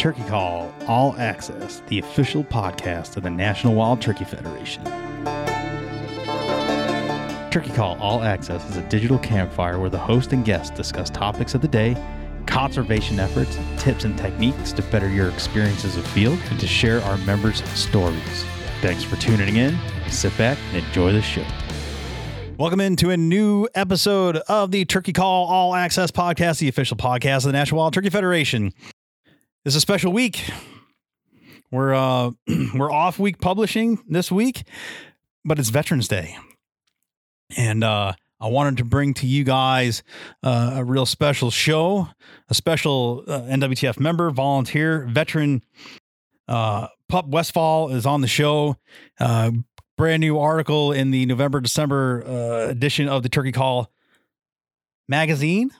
Turkey Call All Access, the official podcast of the National Wild Turkey Federation. Turkey Call All Access is a digital campfire where the host and guests discuss topics of the day, conservation efforts, tips and techniques to better your experiences of field, and to share our members' stories. Thanks for tuning in. Sit back and enjoy the show. Welcome into a new episode of the Turkey Call All Access podcast, the official podcast of the National Wild Turkey Federation. It's a special week. We're uh we're off week publishing this week, but it's Veterans Day. And uh I wanted to bring to you guys uh, a real special show, a special uh, NWTF member, volunteer, veteran. Uh, Pup Westfall is on the show. Uh, brand new article in the November December uh, edition of the Turkey Call magazine.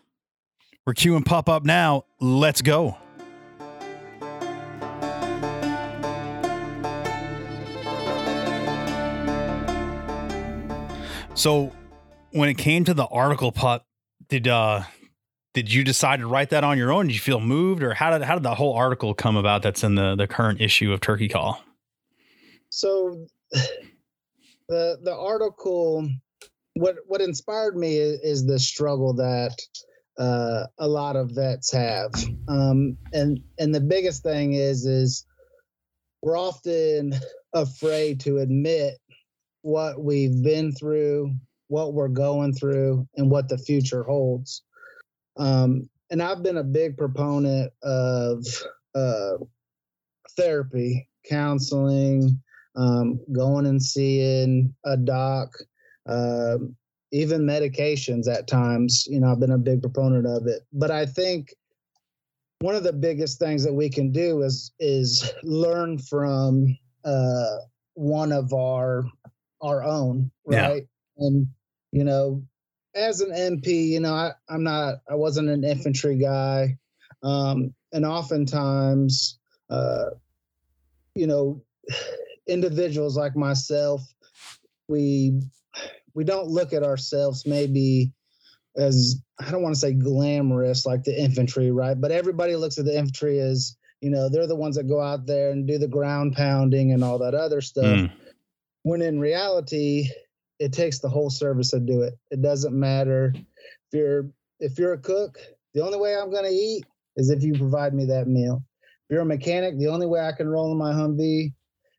We're queuing Pup up now. Let's go. So, when it came to the article, Pup, did uh, did you decide to write that on your own? Did you feel moved, or how did how did the whole article come about? That's in the the current issue of Turkey Call. So, the the article, what what inspired me is, is the struggle that uh, a lot of vets have, um, and and the biggest thing is is we're often afraid to admit what we've been through, what we're going through, and what the future holds. Um, and I've been a big proponent of uh, therapy, counseling, um, going and seeing a doc, uh, even medications at times. You know, I've been a big proponent of it. But I think one of the biggest things that we can do is is learn from uh, one of our our own, right? Yeah. And you know, as an MP, you know, I, I'm not, I wasn't an infantry guy. Um, and oftentimes, uh, you know, individuals like myself, we, we don't look at ourselves maybe as, I don't want to say glamorous like the infantry, right? But everybody looks at the infantry as, you know, they're the ones that go out there and do the ground pounding and all that other stuff. Mm. When in reality, it takes the whole service to do it. It doesn't matter if you're if you're a cook, the only way I'm going to eat is if you provide me that meal. If you're a mechanic, the only way I can roll in my Humvee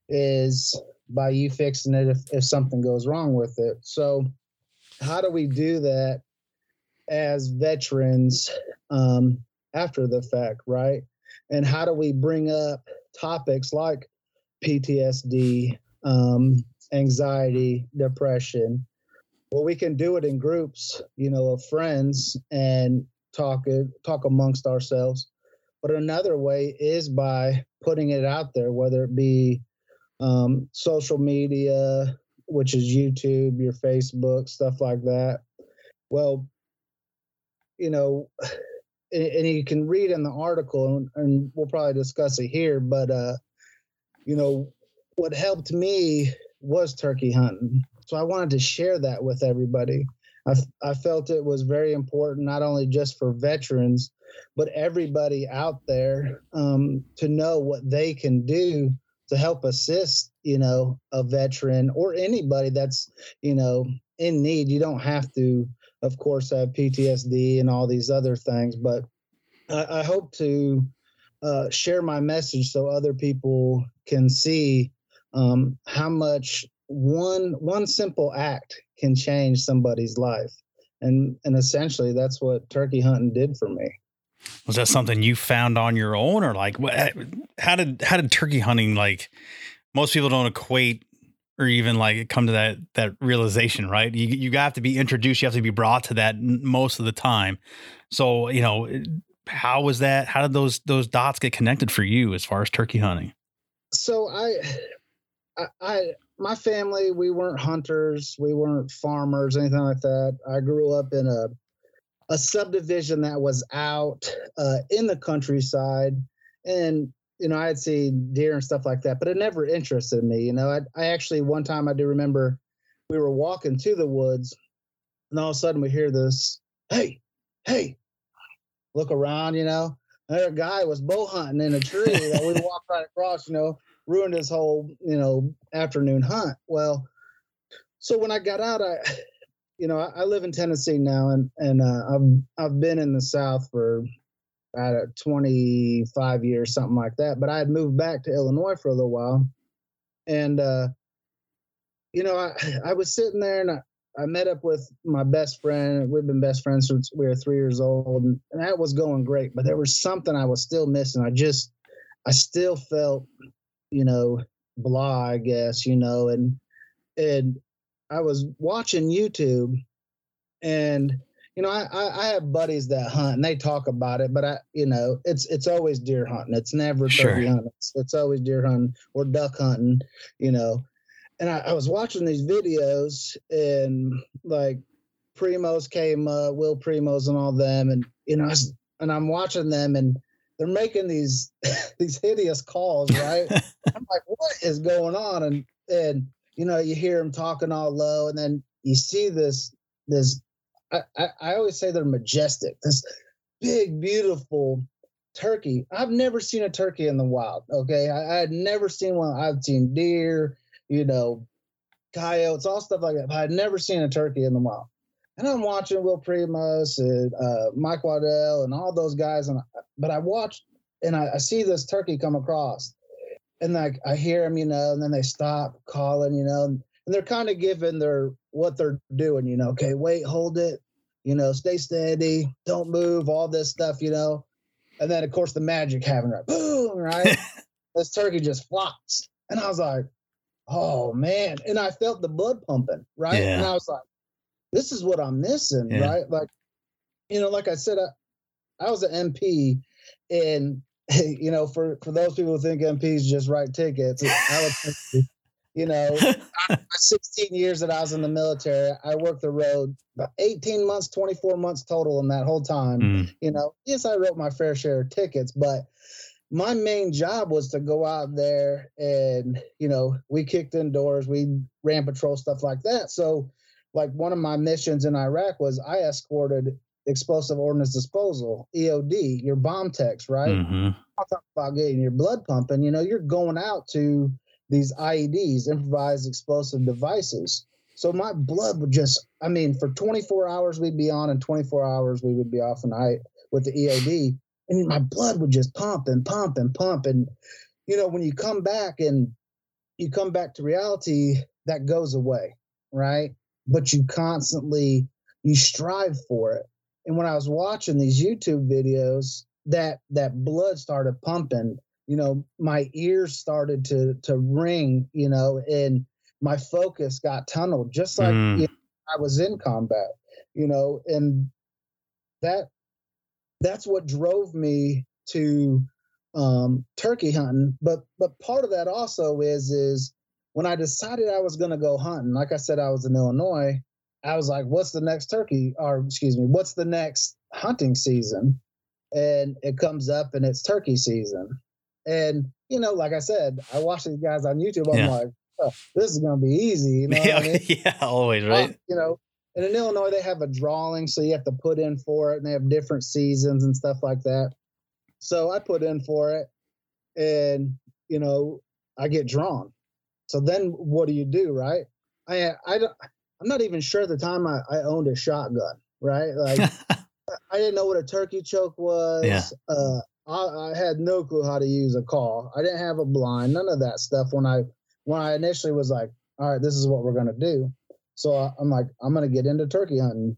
is by you fixing it if, if something goes wrong with it. So, how do we do that as veterans um, after the fact, right? And how do we bring up topics like PTSD, um, anxiety, depression. Well, we can do it in groups, you know, of friends and talk talk amongst ourselves. But another way is by putting it out there, whether it be um, social media, which is YouTube, your Facebook, stuff like that. Well, you know, and, and you can read in the article, and, and we'll probably discuss it here. But uh, you know, what helped me was turkey hunting. So I wanted to share that with everybody. I, I felt it was very important, not only just for veterans, but everybody out there um, to know what they can do to help assist, you know, a veteran or anybody that's, you know, in need. You don't have to, of course, have PTSD and all these other things, but I, I hope to uh, share my message so other people can see um, how much one one simple act can change somebody's life. And and essentially that's what turkey hunting did for me. Was that something you found on your own or like what how did how did turkey hunting like most people don't equate or even like come to that that realization right? You you have to be introduced you have to be brought to that most of the time. So you know how was that how did those those dots get connected for you as far as turkey hunting? So i I, I my family we weren't hunters, we weren't farmers, anything like that. I grew up in a a subdivision that was out uh, in the countryside, and you know I'd see deer and stuff like that, but it never interested me. You know, I, I actually one time I do remember we were walking to the woods, and all of a sudden we hear this, "Hey, hey!" Look around, you know, There a guy was bow hunting in a tree that we walked right across, you know, ruined his whole, you know, afternoon hunt. Well, so when I got out, I, you know, I, I live in Tennessee now, and and uh, I've I've been in the South for uh, 25 years, something like that. But I had moved back to Illinois for a little while, and uh, you know, I I was sitting there and I, I met up with my best friend. We've been best friends since we were three years old, and, and that was going great. But there was something I was still missing. I just, I still felt, you know, blah, I guess, you know, and and I was watching YouTube, and you know, I, I, I have buddies that hunt and they talk about it, but I, you know, it's it's always deer hunting. It's never turkey Sure. hunting. It's, it's always deer hunting or duck hunting, you know. And I, I was watching these videos and like Primos came, uh, Will Primos and all them, and you know, I was, and I'm watching them and they're making these these hideous calls, right? I'm like, what is going on? And and you know, you hear them talking all low, and then you see this this. I, I, I always say they're majestic. This big, beautiful turkey. I've never seen a turkey in the wild. Okay, I, I had never seen one. I've seen deer, you know, coyotes, all stuff like that. But I'd never seen a turkey in the wild. And I'm watching Will Primos and uh, Mike Waddell and all those guys, and I, but I watched and I, I see this turkey come across, and like I hear them, you know, and then they stop calling, you know, and they're kind of giving their what they're doing, you know. Okay, wait, hold it, you know, stay steady, don't move, all this stuff, you know. And then of course the magic happened, right? Boom, right? this turkey just flops, and I was like, oh man, and I felt the blood pumping, right? Yeah. And I was like, this is what I'm missing, Yeah. right? Like, you know, like I said, I, I was an MP, and you know, for for those people who think MPs just write tickets, I would you know, my 16 years that I was in the military, I worked the road about 18 months, 24 months total in that whole time. Mm, You know, yes, I wrote my fair share of tickets, but my main job was to go out there and, you know, we kicked indoors, we ran patrol, stuff like that. So, like, one of my missions in Iraq was I escorted explosive ordnance disposal, EOD, your bomb techs, right? mhm. I'm talking about getting your blood pumping. You know, you're going out to these IEDs, improvised explosive devices. So my blood would just, I mean, for 24 hours we'd be on, and 24 hours we would be off and I with the EOD, and my blood would just pump and pump and pump. And you know, when you come back and you come back to reality, that goes away, right? But you constantly you strive for it. And when I was watching these YouTube videos, that that blood started pumping you know my ears started to to ring you know and my focus got tunneled just like Mm. you know, i was in combat you know and that that's what drove me to um turkey hunting but but part of that also is is when i decided i was going to go hunting like i said i was in illinois i was like what's the next turkey or excuse me what's the next hunting season and it comes up and it's turkey season. And you know, like I said, I watch these guys on YouTube. I'm Yeah. like, oh, this is gonna be easy. You know, what I yeah, mean? yeah, always, right? you know, and in Illinois they have a drawing, so you have to put in for it, and they have different seasons and stuff like that. So I put in for it, and you know, I get drawn. So then, what do you do, right? I I don't. I'm not even sure at the time I, I owned a shotgun, right? Like I didn't know what a turkey choke was. Yeah. Uh, I, I had no clue how to use a call. I didn't have a blind, none of that stuff. When I when I initially was like, all right, this is what we're gonna do. So I, I'm like, I'm gonna get into turkey hunting,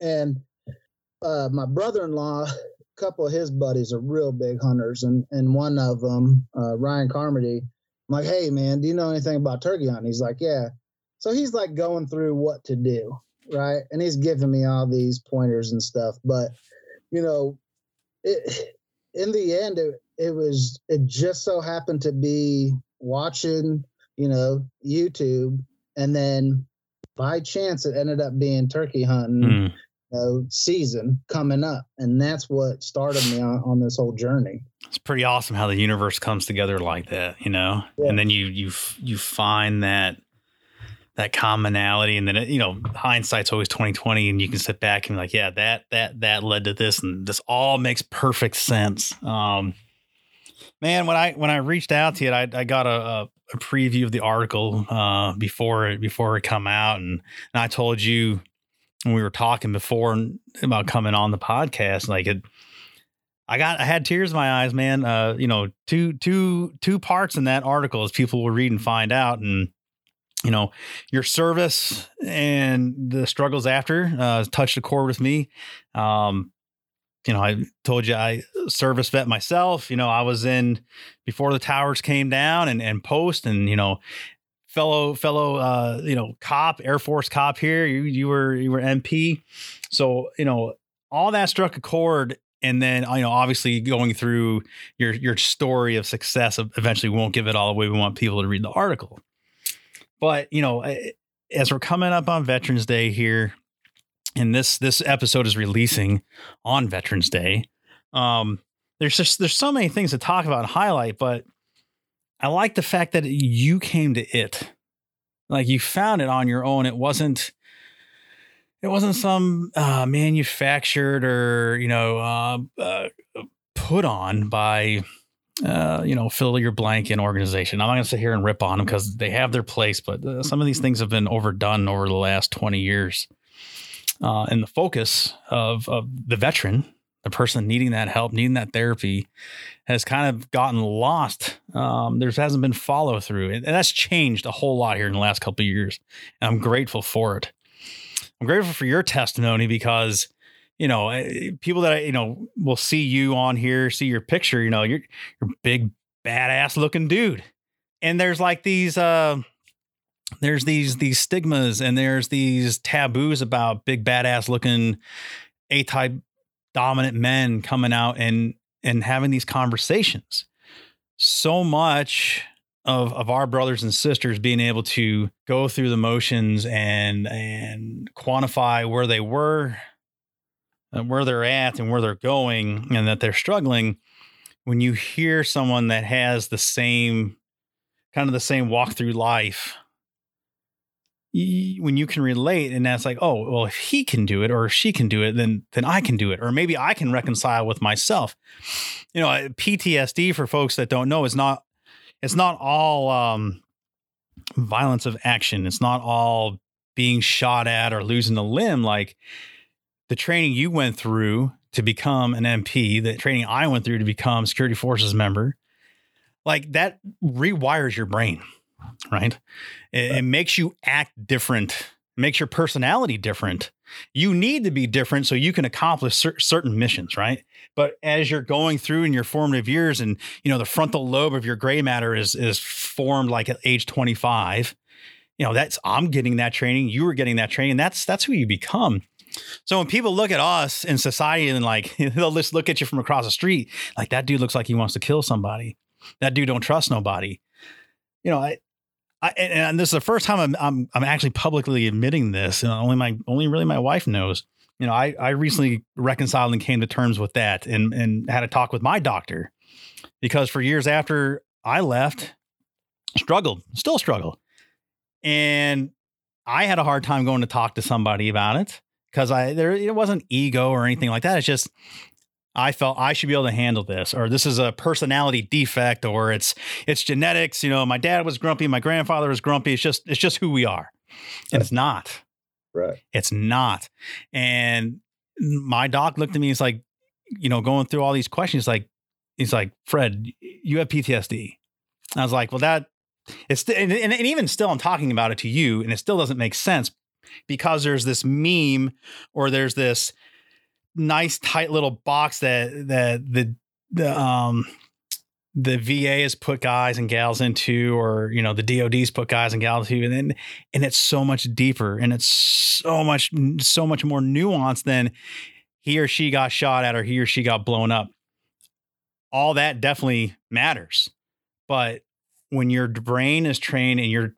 and uh, my brother-in-law, a couple of his buddies are real big hunters, and and one of them, uh, Ryan Carmody, I'm like, hey man, do you know anything about turkey hunting? He's like, yeah. So he's like going through what to do, right? And he's giving me all these pointers and stuff. But you know, it in the end, it, it was it just so happened to be watching, you know, YouTube, and then by chance it ended up being turkey hunting Mm. Know, season coming up, and that's what started me on, on this whole journey. It's pretty awesome how the universe comes together like that, you know. Yeah. And then you you you find that that commonality and then it, you know hindsight's always 2020 and you can sit back and be like yeah that that that led to this and this all makes perfect sense um man when i when i reached out to you i, I got a, a, a preview of the article uh before it before it come out and, and i told you when we were talking before about coming on the podcast like it I got I had tears in my eyes, man. Uh, you know, two two two parts in that article as people will read and find out. And you know, your service and the struggles after uh, touched a chord with me. Um, you know, I told you I service vet myself. You know, I was in before the towers came down and, and post and, you know, fellow, fellow, uh, you know, cop, Air Force cop here. You, you were, you were MP. So, you know, all that struck a chord and then you know obviously going through your your story of success eventually won't give it all away we want people to read the article but you know, as we're coming up on Veterans Day here, and this this episode is releasing on Veterans Day, um, there's just there's so many things to talk about and highlight, but I like the fact that you came to it, like you found it on your own. It wasn't it wasn't some uh, manufactured or you know uh, uh, put on by uh, you know, fill your blank in organization. I'm not going to sit here and rip on them because they have their place, but uh, some of these things have been overdone over the last 20 years. Uh, and the focus of, of the veteran, the person needing that help, needing that therapy, has kind of gotten lost. Um, there hasn't been follow through, and that's changed a whole lot here in the last couple of years. And I'm grateful for it. I'm grateful for your testimony because you know, eh, people that you know will see you on here, see your picture. You know, you're you're big badass looking dude, and there's like these uh, there's these these stigmas and there's these taboos about big badass looking A type dominant men coming out and and having these conversations. So much of of our brothers and sisters being able to go through the motions and and quantify where they were and where they're at and where they're going and that they're struggling when you hear someone that has the same kind of the same walk through life when you can relate and that's like oh well if he can do it or if she can do it then then i can do it. Or maybe i can reconcile with myself. You know ptsd for folks that don't know is not it's not all um violence of action. It's not all being shot at or losing a limb. Like the training you went through to become an MP, the training I went through to become security forces member, like that rewires your brain, right? It, it makes you act different, makes your personality different. You need to be different so you can accomplish cer- certain missions, right? But as you're going through in your formative years, and you know the frontal lobe of your gray matter is is formed like at age 25. You know that's I'm getting that training. You were getting that training. That's that's who you become. So when people look at us in society and like they'll just look at you from across the street, like that dude looks like he wants to kill somebody. That dude don't trust nobody. You know, I, I and this is the first time I'm I'm, I'm actually publicly admitting this. And only my only really my wife knows. You know, I I recently reconciled and came to terms with that and and had a talk with my doctor because for years after I left, struggled, still struggle. And I had a hard time going to talk to somebody about it because I there it wasn't ego or anything like that. It's just I felt I should be able to handle this, or this is a personality defect, or it's it's genetics. You know, my dad was grumpy, my grandfather was grumpy. It's just it's just who we are, and it's not. Right. It's not. And my doc looked at me. He's like, you know, going through all these questions. Like, he's like, Fred, you have PTSD. I was like, well, that it's and, and, and even still, I'm talking about it to you, and it still doesn't make sense because there's this meme or there's this nice tight little box that that the the um the VA has put guys and gals into, or you know, the DoD's put guys and gals into, and then, and it's so much deeper and it's so much so much more nuanced than he or she got shot at or he or she got blown up. All that definitely matters, but when your brain is trained and you're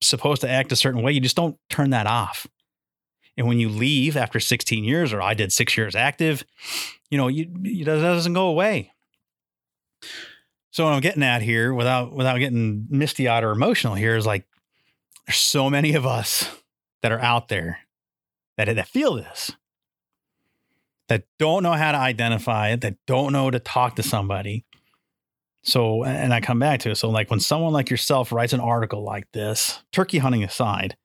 supposed to act a certain way, you just don't turn that off. And when you leave after 16 years, or I did six years active, you know, you, it doesn't go away. So what I'm getting at here, without without getting misty eyed or emotional here, is like there's so many of us that are out there that, that feel this, that don't know how to identify it, that don't know to talk to somebody. So, and I come back to it. So, like when someone like yourself writes an article like this, turkey hunting aside,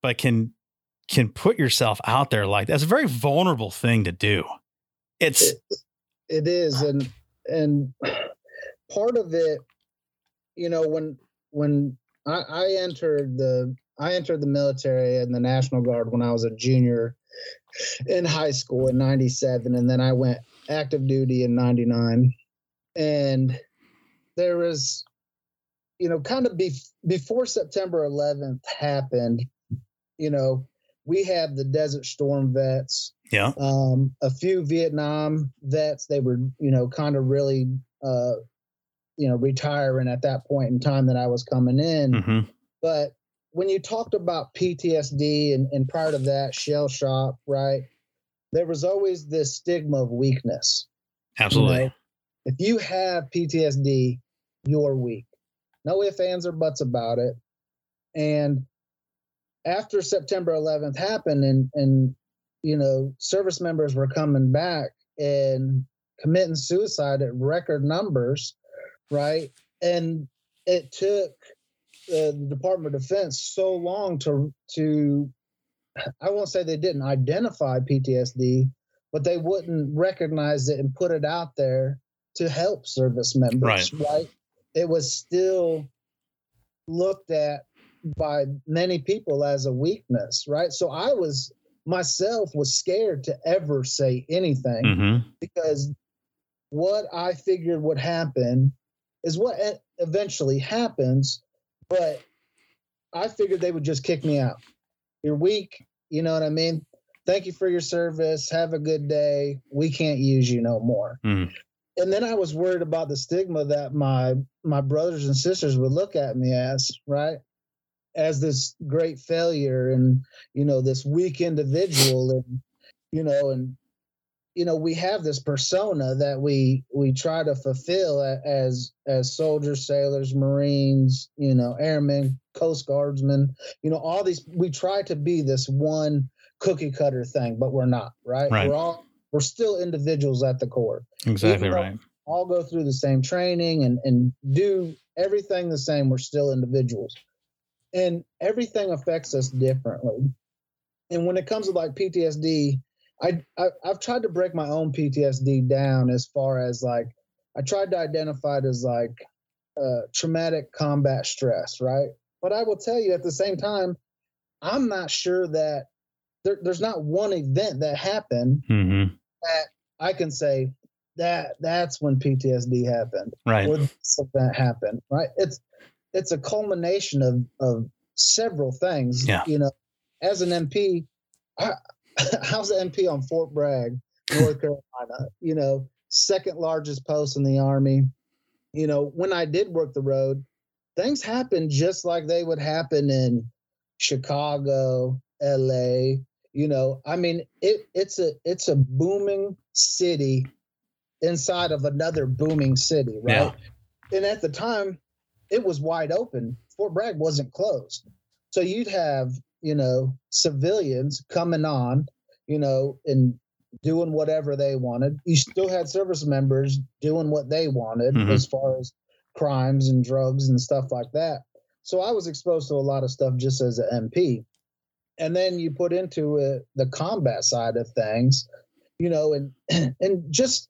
but can can put yourself out there like that's a very vulnerable thing to do. It's it, it is, and and part of it, you know, when when I, I entered the I entered the military and the National Guard when I was a junior in high school in 97 and then I went active duty in 99 and there was you know kind of be, before September 11th happened you know we had the desert storm vets yeah um a few Vietnam vets they were you know kind of really uh you know retiring at that point in time that I was coming in mm-hmm. but when you talked about PTSD and, and prior to that, shell shock, right? There was always this stigma of weakness. Absolutely. You know, if you have PTSD, you're weak. No ifs, ands, or buts about it. And after September 11th happened, and and you know, service members were coming back and committing suicide at record numbers, right? And it took the Department of Defense so long to to I won't say they didn't identify PTSD, but they wouldn't recognize it and put it out there to help service members, right? right? It was still looked at by many people as a weakness, right? So I was myself was scared to ever say anything mm-hmm. because what I figured would happen is what eventually happens but I figured they would just kick me out. You're weak. You know what I mean? Thank you for your service. Have a good day. We can't use you no more. Mm. And then I was worried about the stigma that my my brothers and sisters would look at me as, right? As this great failure and you know this weak individual and you know and you know we have this persona that we we try to fulfill as as soldiers sailors marines you know airmen coast guardsmen you know all these we try to be this one cookie cutter thing but we're not right, right. we're all we're still individuals at the core. Exactly right. all go through the same training and and do everything the same we're still individuals and everything affects us differently and when it comes to like ptsd I, I I've tried to break my own PTSD down as far as like I tried to identify it as like uh, traumatic combat stress, right? But I will tell you at the same time, I'm not sure that there, there's not one event that happened mm-hmm. that I can say that that's when PTSD happened, right? Or this event happened, right? It's it's a culmination of of several things. Yeah. You know, as an MP, I, I was an MP on Fort Bragg, North Carolina. You know, second largest post in the army. You know, when I did work the road, things happened just like they would happen in Chicago, LA. You know, I mean, it it's a it's a booming city inside of another booming city, right? Yeah. And at the time, it was wide open. Fort Bragg wasn't closed. So you'd have you know, civilians coming on, you know, and doing whatever they wanted. You still had service members doing what they wanted mm-hmm. as far as crimes and drugs and stuff like that. So I was exposed to a lot of stuff just as an MP. And then you put into it the combat side of things, you know, and and just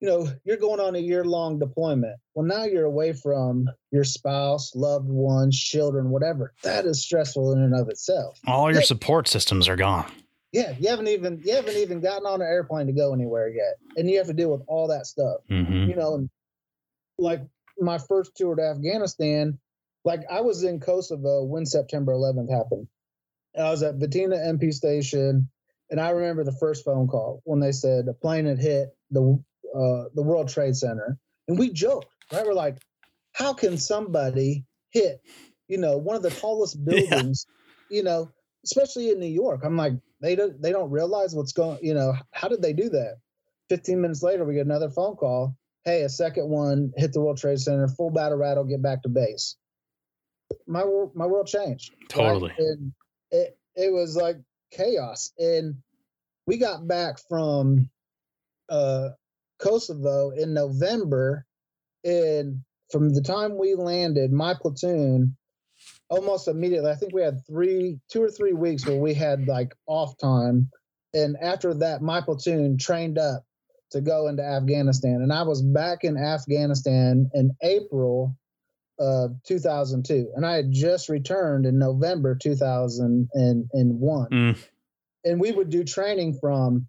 you know, you're going on a year long deployment. Well, now you're away from your spouse, loved ones, children, whatever. That is stressful in and of itself. All your yeah. support systems are gone. Yeah, you haven't even you haven't even gotten on an airplane to go anywhere yet, and you have to deal with all that stuff. Mm-hmm. You know, and like my first tour to Afghanistan, like I was in Kosovo when September 11th happened. I was at Batina MP station, and I remember the first phone call when they said a plane had hit the uh, the World Trade Center, and we joked, right? We're like, how can somebody hit, you know, one of the tallest buildings, yeah. you know, especially in New York? I'm like, they don't they don't realize what's going, you know, how did they do that? 15 minutes later, we get another phone call. Hey, a second one hit the World Trade Center, full battle rattle, get back to base. my wor- my world changed. right? Totally. And it it was like chaos. And we got back from uh Kosovo in November and from the time we landed, my platoon almost immediately, I think we had three, two or three weeks where we had like off time. And after that, my platoon trained up to go into Afghanistan. And I was back in Afghanistan in April of 2002. And I had just returned in November 2001. Mm. And we would do training from,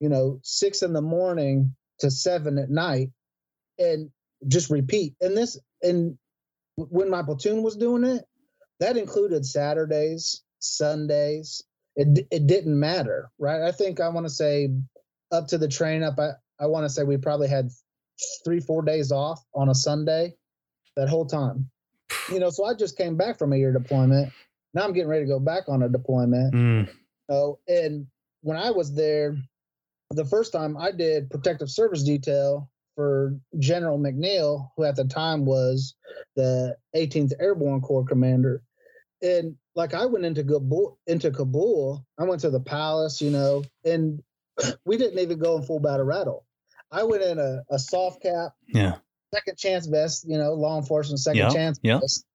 you know, six in the morning to seven at night and just repeat. And this, and when my platoon was doing it, that included Saturdays, Sundays. It, it didn't matter, right? I think I want to say up to the train up, I, I want to say we probably had three, four days off on a Sunday that whole time. You know, so I just came back from a year deployment. Now I'm getting ready to go back on a deployment. Mm. Oh, and when I was there, the first time I did protective service detail for General McNeill, who at the time was the 18th Airborne Corps commander. And like I went into Kabul, into Kabul, I went to the palace, you know, and we didn't even go in full battle rattle. I went in a, a soft cap, Yeah. second chance vest, you know, law enforcement second Yeah, chance yeah. vest.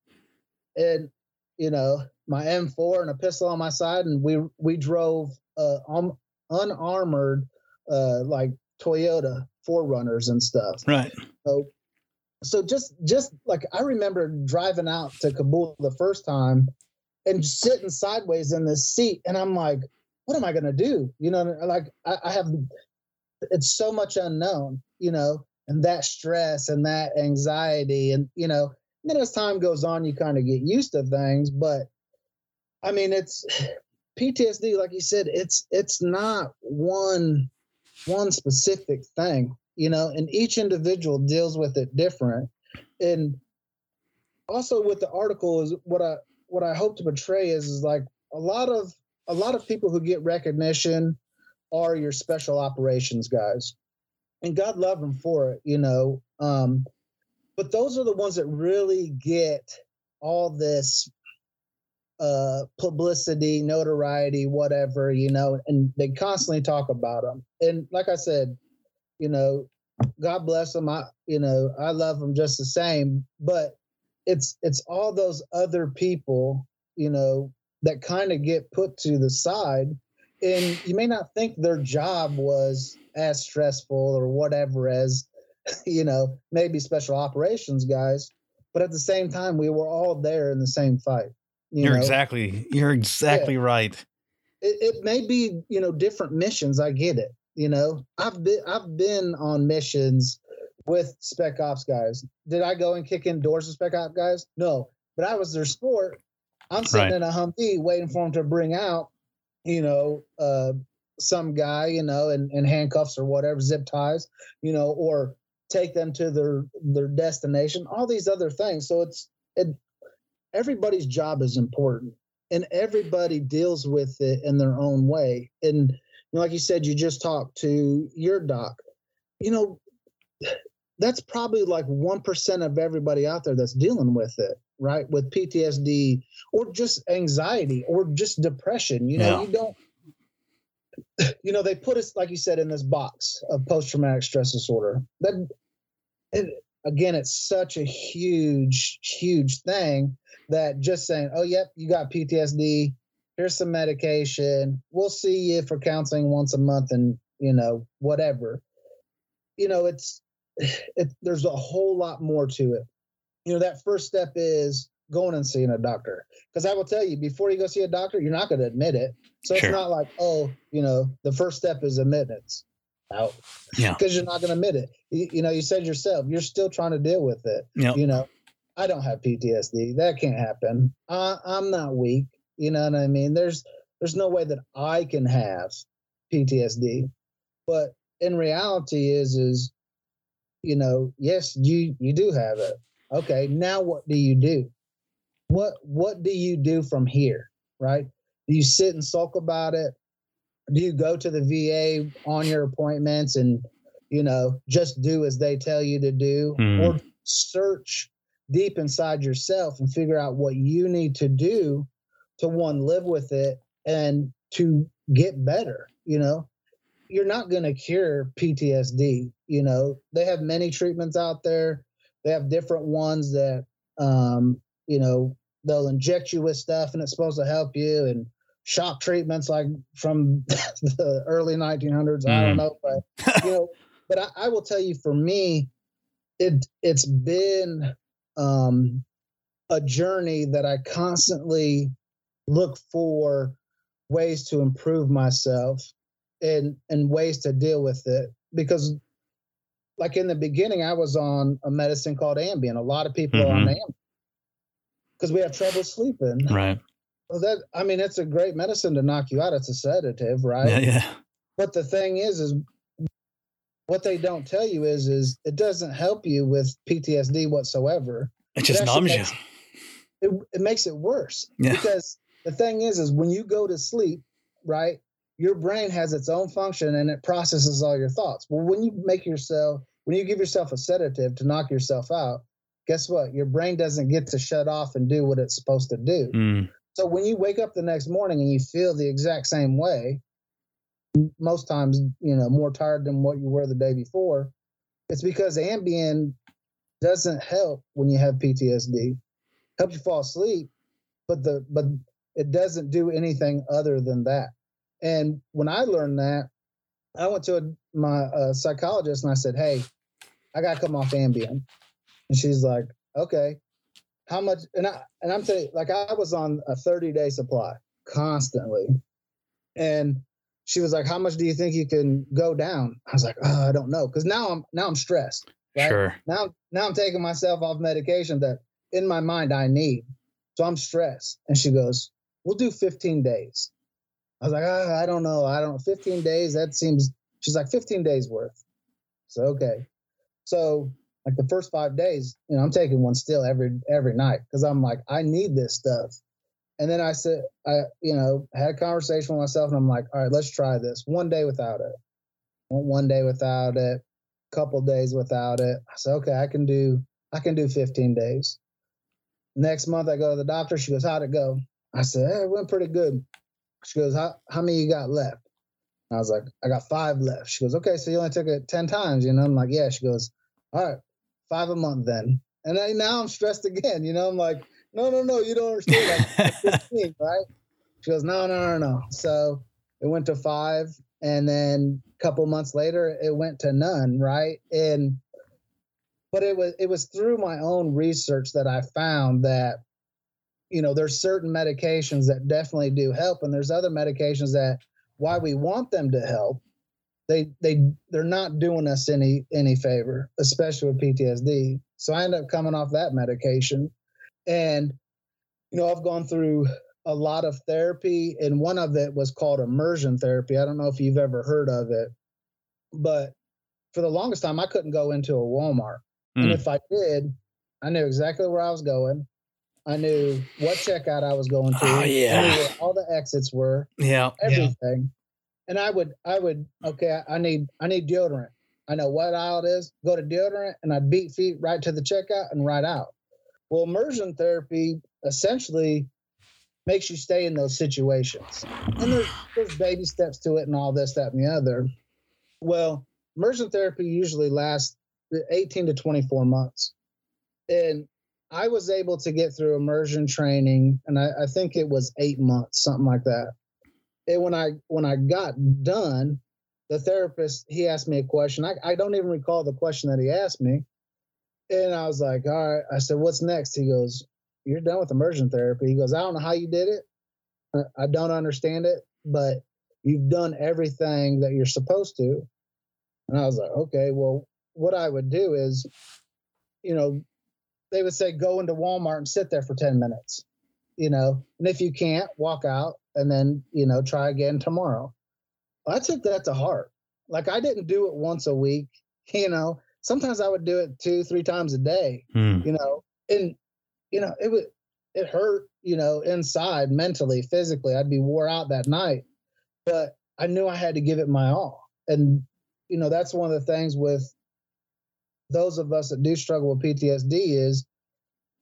And, you know, my M4 and a pistol on my side. And we, we drove, uh, um, unarmored, uh, like Toyota 4Runners and stuff. Right. So, so just, just like I remember driving out to Kabul the first time and sitting sideways in this seat. And I'm like, what am I going to do? You know, like I, I have, it's so much unknown, you know, and that stress and that anxiety. And, you know, then as time goes on, you kind of get used to things. But I mean, it's PTSD, like you said, it's, it's not one, one specific thing, you know, and each individual deals with it different. And also with the article is what I, what I hope to portray is, is like a lot of, a lot of people who get recognition are your special operations guys and god love them for it you know um but those are the ones that really get all this uh publicity notoriety whatever you know and they constantly talk about them and like i said you know god bless them i you know i love them just the same. But it's it's all those other people you know that kind of get put to the side. And you may not think their job was as stressful or whatever as you know maybe special operations guys but at the same time we were all there in the same fight you You're know? exactly you're exactly right. it, it may be you know different missions i get it you know i've been i've been on missions with spec ops guys did i go and kick in doors with spec ops guys no but i was their sport i'm sitting Right. in a humvee waiting for them to bring out you know uh some guy you know in, in handcuffs or whatever zip ties you know or take them to their their destination all these other things so it's it everybody's job is important and everybody deals with it in their own way. And you know, like you said, you just talked to your doc. You know, that's probably like one percent of everybody out there that's dealing with it, right? With PTSD or just anxiety or just depression. You know, Yeah. you don't. You know, they put us, like you said, in this box of post-traumatic stress disorder. That, again, it's such a huge, huge thing that just saying, "Oh, yep, you got PTSD. Here's some medication. We'll see you for counseling once a month, and you know, whatever." You know, it's it. There's a whole lot more to it. You know, that first step is going and seeing a doctor. Because I will tell you, before you go see a doctor, you're not going to admit it. So Sure. it's not like, oh, you know, the first step is admittance. Out. Yeah. Because you're not going to admit it. You, you know, you said yourself, you're still trying to deal with it. Yep. you know i don't have ptsd that can't happen. I, i'm not weak. You know what i mean? There's there's no way that i can have ptsd but in reality is is you know yes you you do have it. Okay now what do you do? What what do you do from here right? Do you sit and sulk about it do you go to the va on your appointments and you know just do as they tell you to do? Hmm. or search deep inside yourself and figure out what you need to do to one live with it and to get better you know? You're not going to cure ptsd you know? They have many treatments out there. They have different ones that um you know they'll inject you with stuff and it's supposed to help you and shock treatments like from the early 1900s mm. i don't mm. know but you know but I, I will tell you for me it it's been um, a journey that I constantly look for ways to improve myself and and ways to deal with it because like in the beginning I was on a medicine called Ambien. A lot of people mm-hmm. are on mm-hmm. Ambien because we have trouble sleeping. Right. Well, that I mean, it's a great medicine to knock you out. It's a sedative, right? Yeah, yeah. But the thing is, is what they don't tell you is is it doesn't help you with PTSD whatsoever. It just it numbs makes, you. It, it makes it worse. Yeah. Because the thing is, is when you go to sleep, right, your brain has its own function and it processes all your thoughts. Well, when you make yourself, when you give yourself a sedative to knock yourself out, guess what? Your brain doesn't get to shut off and do what it's supposed to do. Mm. So when you wake up the next morning and you feel the exact same way, most times, you know, more tired than what you were the day before, it's because Ambien doesn't help when you have PTSD. Helps you fall asleep, but the but it doesn't do anything other than that. And when I learned that, I went to a, my uh, psychologist and I said, "Hey, I got to come off Ambien," and she's like, "Okay, how much?" And I and I'm saying, like, I was on a 30 day supply constantly, and she was like, "How much do you think you can go down?" I was like, "Oh, I don't know," because now I'm now I'm stressed. Right? Sure. Now now I'm taking myself off medication that in my mind I need, so I'm stressed. And she goes, "We'll do 15 days." I was like, oh, "I don't know. I don't. 15 days. That seems." She's like, "15 days worth." So okay. So like the first five days, you know, I'm taking one still every every night because I'm like, I need this stuff. And then I said, I, you know, had a conversation with myself and I'm like, all right, let's try this one day without it. One day without it, couple days without it. I said, okay, I can do, I can do 15 days. Next month I go to the doctor. She goes, how'd it go? I said, hey, it went pretty good. She goes, how, how many you got left? I was like, I got five left. She goes, okay, so you only took it 10 times, you know? I'm like, yeah. She goes, all right, five a month then. And I, now I'm stressed again, you know? I'm like, no, no, no, you don't understand. Like 15, right? She goes, no, no, no, no. So it went to five. And then a couple months later, it went to none, right? And, but it was, it was through my own research that I found that, you know, there's certain medications that definitely do help. And there's other medications that, why we want them to help, they they they're not doing us any any favor, especially with PTSD. So I ended up coming off that medication. And, you know, I've gone through a lot of therapy, and one of it was called immersion therapy. I don't know if you've ever heard of it, but for the longest time, I couldn't go into a Walmart. Mm. And hmm. if I did, I knew exactly where I was going. I knew what checkout I was going to. Oh, yeah. all the exits were. Yeah. Everything. And I would, I would, okay, I need, I need deodorant. I know what aisle it is. Go to deodorant, and I'd beat feet right to the checkout and right out. Well, immersion therapy essentially makes you stay in those situations. And there's, there's baby steps to it and all this, that, and the other. Well, immersion therapy usually lasts 18 to 24 months. And I was able to get through immersion training, and I, I think it was eight months, something like that. And when I when I got done, the therapist he asked me a question. I, I don't even recall the question that he asked me, and I was like, all right. I said, what's next? He goes, you're done with immersion therapy. He goes, I don't know how you did it. Uh, I don't understand it, but you've done everything that you're supposed to. And I was like, okay, well, what I would do is, you know, they would say, go into Walmart and sit there for 10 minutes, you know, and if you can't, walk out and then, you know, try again tomorrow. I took that to heart. Like I didn't do it once a week, you know, sometimes I would do it two, three times a day, hmm. you know, and, you know, it would, it hurt, you know, inside mentally, physically. I'd be wore out that night, but I knew I had to give it my all. And, you know, that's one of the things with those of us that do struggle with PTSD is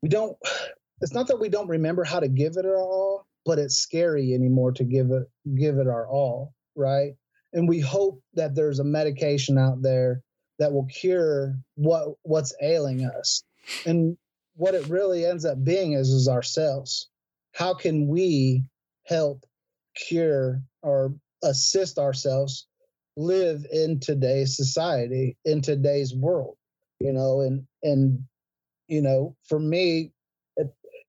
we don't it's not that we don't remember how to give it our all but it's scary anymore to give it give it our all right? And we hope that there's a medication out there that will cure what what's ailing us. And what it really ends up being is is ourselves. How can we help cure or assist ourselves live in today's society in today's world you know? And and you know for me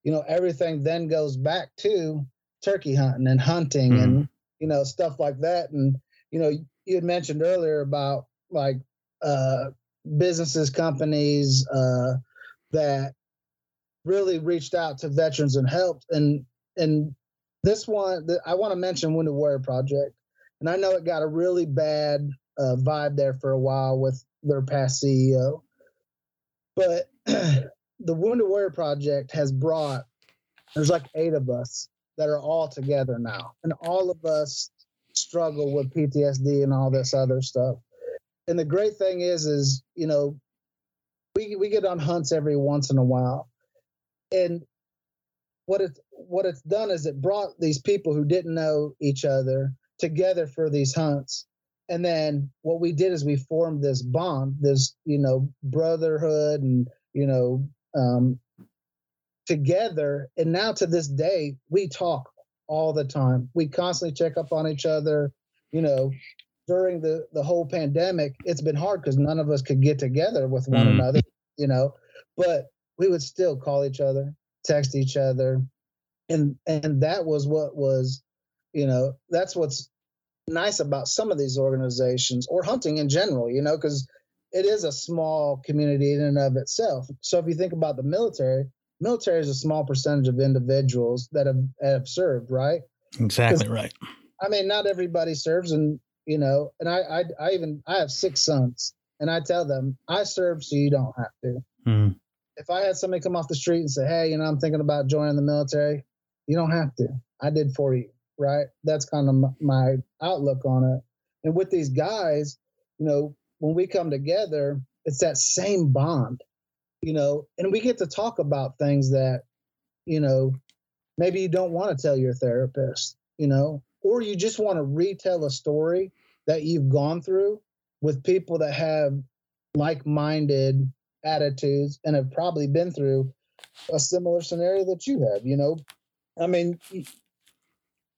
you know everything then goes back to turkey hunting and hunting mm. and you know stuff like that and you know you had mentioned earlier about like uh businesses companies uh that really reached out to veterans and helped and and this one i want to mention wounded warrior project and I know it got a really bad uh, vibe there for a while with their past CEO. But the Wounded Warrior Project has brought, there's like eight of us that are all together now. And all of us struggle with PTSD and all this other stuff. And the great thing is, is, you know, we, we get on hunts every once in a while. And what it's what it's done is it brought these people who didn't know each other together for these hunts. And then what we did is we formed this bond, this, you know, brotherhood and, you know, um, together. And now to this day, we talk all the time. We constantly check up on each other. You know, during the, the whole pandemic, it's been hard because none of us could get together with one mm. another, you know, but we would still call each other, text each other. And and that was what was you know that's what's nice about some of these organizations or hunting in general you know because it is a small community in and of itself so if you think about the military military is a small percentage of individuals that have, have served right exactly right i mean not everybody serves and you know and I, I i even i have six sons and i tell them i serve so you don't have to mm. if i had somebody come off the street and say hey you know i'm thinking about joining the military you don't have to i did for you right? That's kind of my outlook on it. And with these guys, you know, when we come together, it's that same bond, you know, and we get to talk about things that, you know, maybe you don't want to tell your therapist, you know, or you just want to retell a story that you've gone through with people that have like minded attitudes and have probably been through a similar scenario that you have, you know. I mean,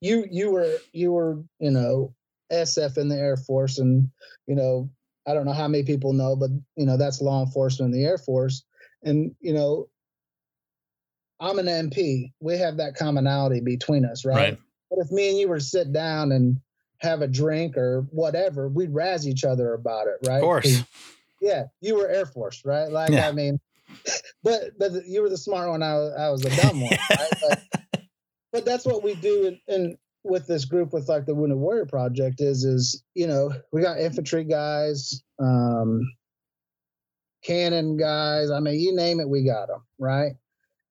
you you were you were you know SF in the Air Force, and you know I don't know how many people know, but you know that's law enforcement in the Air Force, and you know I'm an MP. We have that commonality between us, right? right? But if me and you were to sit down and have a drink or whatever, we'd razz each other about it, right? Of course. Yeah, you were Air Force, right? Like yeah. I mean, but but you were the smart one. I was, I was the dumb one, right? But, but that's what we do in, in with this group with like the Wounded Warrior Project is is you know we got infantry guys, um, cannon guys. I mean, you name it, we got them right.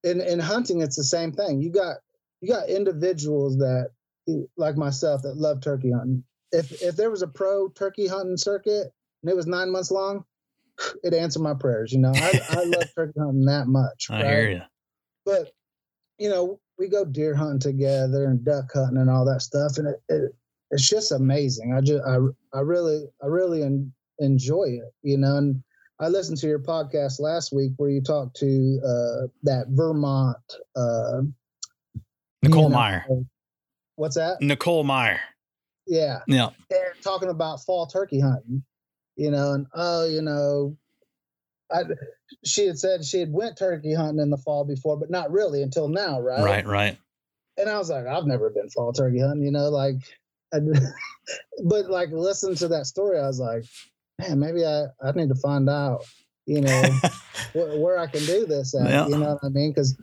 In in hunting, it's the same thing. You got you got individuals that like myself that love turkey hunting. If if there was a pro turkey hunting circuit and it was nine months long, it answered my prayers. You know, I, I love turkey hunting that much. I right? hear you. But you know, we go deer hunting together and duck hunting and all that stuff, and it, it it's just amazing. I just I I really I really en- enjoy it, you know. And I listened to your podcast last week where you talked to uh, that Vermont uh, Nicole you know, Meyer. What's that? Nicole Meyer. Yeah. Yeah. They're talking about fall turkey hunting, you know, and oh, you know, I, she had said she had went turkey hunting in the fall before, but not really until now, right? Right, right. And I was like, I've never been fall turkey hunting, you know, like, I, but like listening to that story, I was like, man, maybe I, I need to find out, you know, where, where, I can do this at, yeah. you know what I mean? Because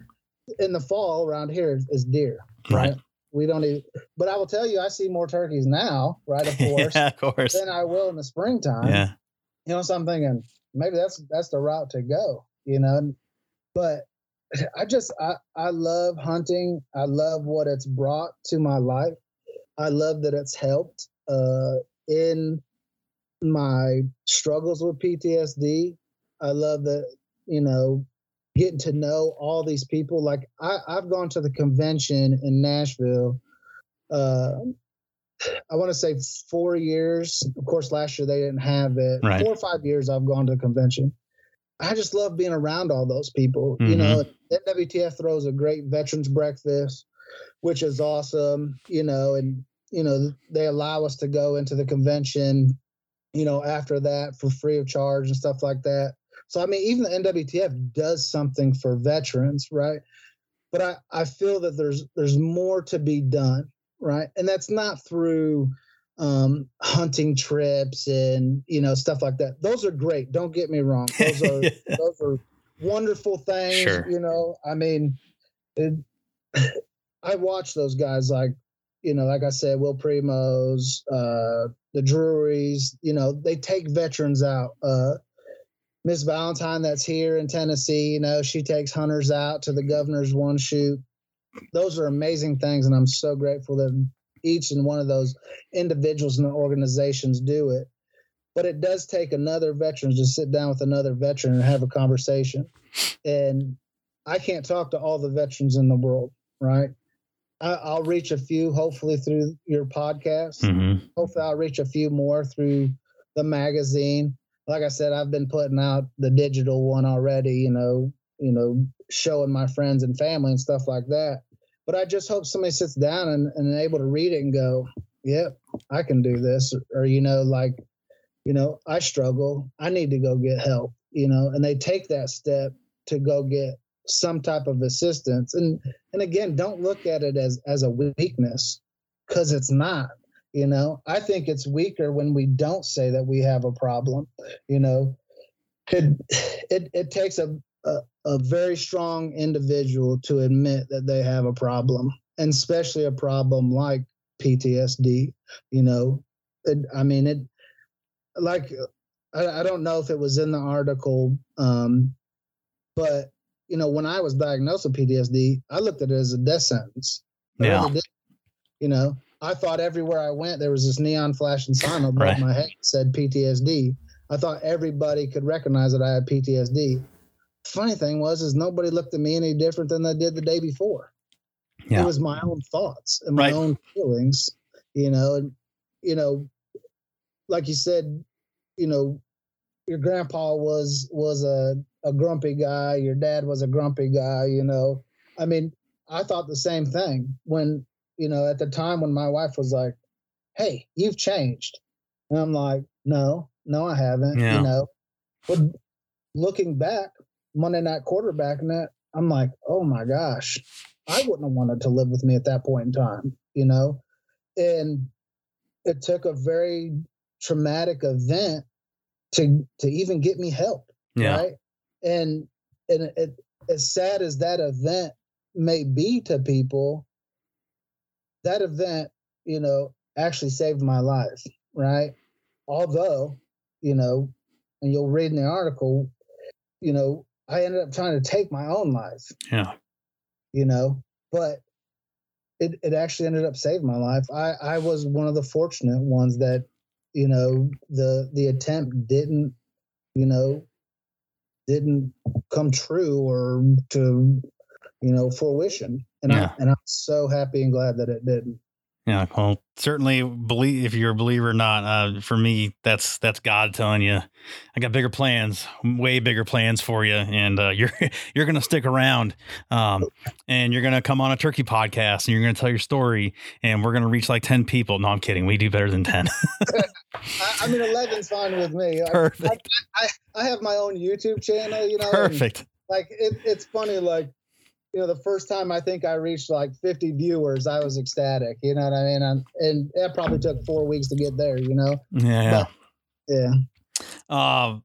in the fall around here is deer, right? right? We don't even, but I will tell you, I see more turkeys now, right? Of course, yeah, of course, than I will in the springtime. Yeah. You know, so I'm thinking, maybe that's that's the route to go you know but i just i i love hunting i love what it's brought to my life i love that it's helped uh in my struggles with ptsd i love that you know getting to know all these people. Like I, I've gone to the convention in Nashville. Uh, I want to say four years. Of course, last year they didn't have it. Right. Four or five years I've gone to the convention. I just love being around all those people. You Mhm. know, NWTF throws a great veterans breakfast, which is awesome. You know, and you know they allow us to go into the convention. You know, after that for free of charge and stuff like that. So I mean, even the NWTF does something for veterans, right? But I I feel that there's there's more to be done, right? And that's not through um hunting trips and you know stuff like that. Those are great don't get me wrong. Those are those are wonderful things Sure. you know? I mean it, i watch those guys like you know like i said will primos uh the Drurys you know they take veterans out uh miss valentine that's here in tennessee you know she takes hunters out to the governor's one shoot those are amazing things and i'm so grateful that each and one of those individuals and organizations do it but it does take another veteran to sit down with another veteran and have a conversation. And I can't talk to all the veterans in the world, right? I, I'll reach a few, hopefully through your podcast. Mhm. Hopefully, I'll reach a few more through the magazine. Like I said, I've been putting out the digital one already. You know, you know, showing my friends and family and stuff like that. But I just hope somebody sits down and, and able to read it and go, "Yep, I can do this," or you know, like you know, I struggle. I need to go get help, you know, and they take that step to go get some type of assistance. And and again, don't look at it as as a weakness cuz it's not, you know. I think it's weaker when we don't say that we have a problem, you know. It it, it takes a, a a very strong individual to admit that they have a problem, and especially a problem like PTSD, you know. It, I mean, it like I, I don't know if it was in the article, um, but you know, when I was diagnosed with PTSD, I looked at it as a death sentence. Yeah. You know, I thought everywhere I went there was this neon flashing sign above Right. my head that said PTSD. I thought everybody could recognize that I had PTSD. Funny thing was, is nobody looked at me any different than they did the day before. Yeah. It was my own thoughts and my Right. own feelings, you know, and you know, like you said, you know, your grandpa was was a, a grumpy guy, your dad was a grumpy guy, you know. I mean, I thought the same thing when, you know, at the time when my wife was like, Hey, you've changed. And I'm like, No, no, I haven't. Yeah. You know. But looking back, Monday night quarterbacking it, I'm like, oh my gosh, I wouldn't have wanted to live with me at that point in time, you know? And it took a very traumatic event to to even get me help. Yeah. Right. And and it, as sad as that event may be to people, that event, you know, actually saved my life. Right. Although, you know, and you'll read in the article, you know, I ended up trying to take my own life, Yeah. you know, but it, it actually ended up saving my life. I, I was one of the fortunate ones that, you know, the the attempt didn't, you know, didn't come true or to, you know, fruition. And Yeah. I and I'm so happy and glad that it didn't. Yeah, well, certainly believe if you're a believer or not. Uh, for me, that's that's God telling you, I got bigger plans, way bigger plans for you, and uh, you're you're gonna stick around, um, and you're gonna come on a turkey podcast, and you're gonna tell your story, and we're gonna reach like ten people. No, I'm kidding. We do better than ten. I, I mean, 11's fine with me. I, Perfect. I, I have my own YouTube channel, you know. Perfect. like it, it's funny like you know the first time i think i reached like 50 viewers i was ecstatic you know what i mean and, and that probably took four weeks to get there you know Yeah. yeah Uh,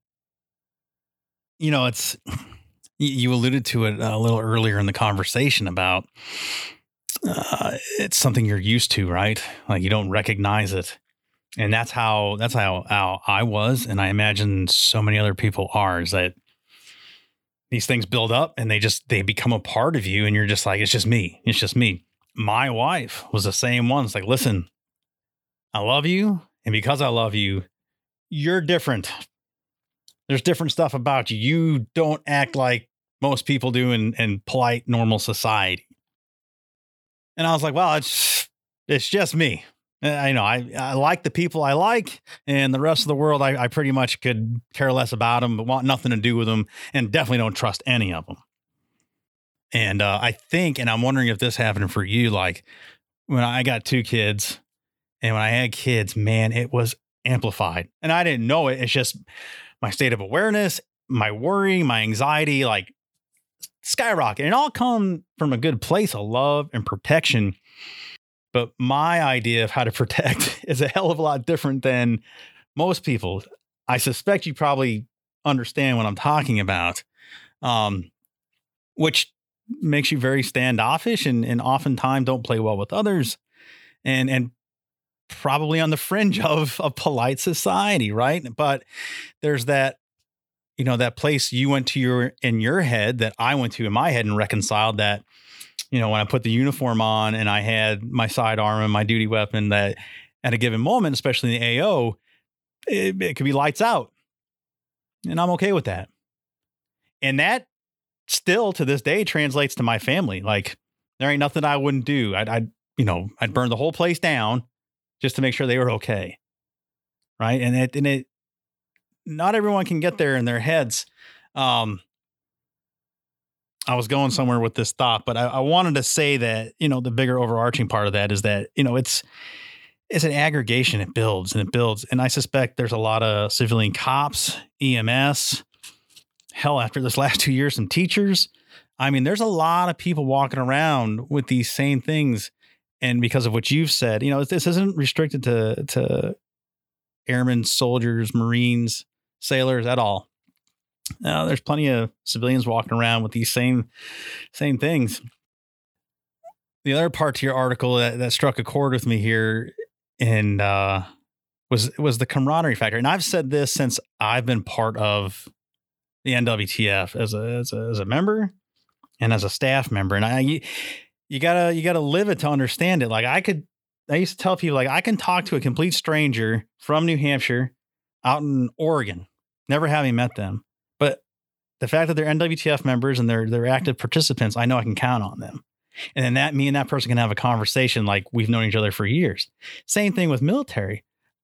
you know, it's you- you alluded to it a little earlier in the conversation about uh, it's something you're used to, right? Like you don't recognize it, and that's how that's how, how I was, and I imagine so many other people are. Is that these things build up and they just they become a part of you, and you're just like, it's just me, it's just me. My wife was the same one. It's like, listen, I love you, and because I love you, you're different there's different stuff about you. You don't act like most people do in, in polite, normal society. And I was like, well, it's it's just me. I know I, I like the people I like, and the rest of the world I, I pretty much could care less about them, but want nothing to do with them, and definitely don't trust any of them. And uh, I think, and I'm wondering if this happened for you, like when I got two kids, and when I had kids, man, it was amplified, and I didn't know it. It's just my state of awareness, my worry, my anxiety, like skyrocket. And it all come from a good place of love and protection but my idea of how to protect is a hell of a lot different than most people. I suspect you probably understand what I'm talking about, um, which makes you very standoffish and, and oftentimes don't play well with others and, and probably on the fringe of a polite society, right? But there's that you know that place you went to your in your head that I went to in my head and reconciled that you know, when I put the uniform on and I had my sidearm and my duty weapon, that at a given moment, especially in the AO, it, it could be lights out. And I'm okay with that. And that still to this day translates to my family. Like, there ain't nothing I wouldn't do. I'd, I'd, you know, I'd burn the whole place down just to make sure they were okay. Right. And it, and it, not everyone can get there in their heads. Um, I was going somewhere with this thought, but I, I, wanted to say that you know the bigger overarching part of that is that you know it's it's an aggregation. It builds and it builds, and I suspect there's a lot of civilian cops, EMS, hell, after this last two years, some teachers. I mean, there's a lot of people walking around with these same things, and because of what you've said, you know, this isn't restricted to to airmen, soldiers, Marines, sailors at all uh, there's plenty of civilians walking around with these same same things. The other part to your article that, that struck a chord with me here and uh, was was the camaraderie factor. And I've said this since I've been part of the NWTF as a as a, as a member and as a staff member. And I you, you gotta you gotta live it to understand it. Like I could I used to tell people like I can talk to a complete stranger from New Hampshire out in Oregon, never having met them But the fact that they're NWTF members and they're they're active participants, I know I can count on them. And then that me and that person can have a conversation like we've known each other for years. Same thing with military.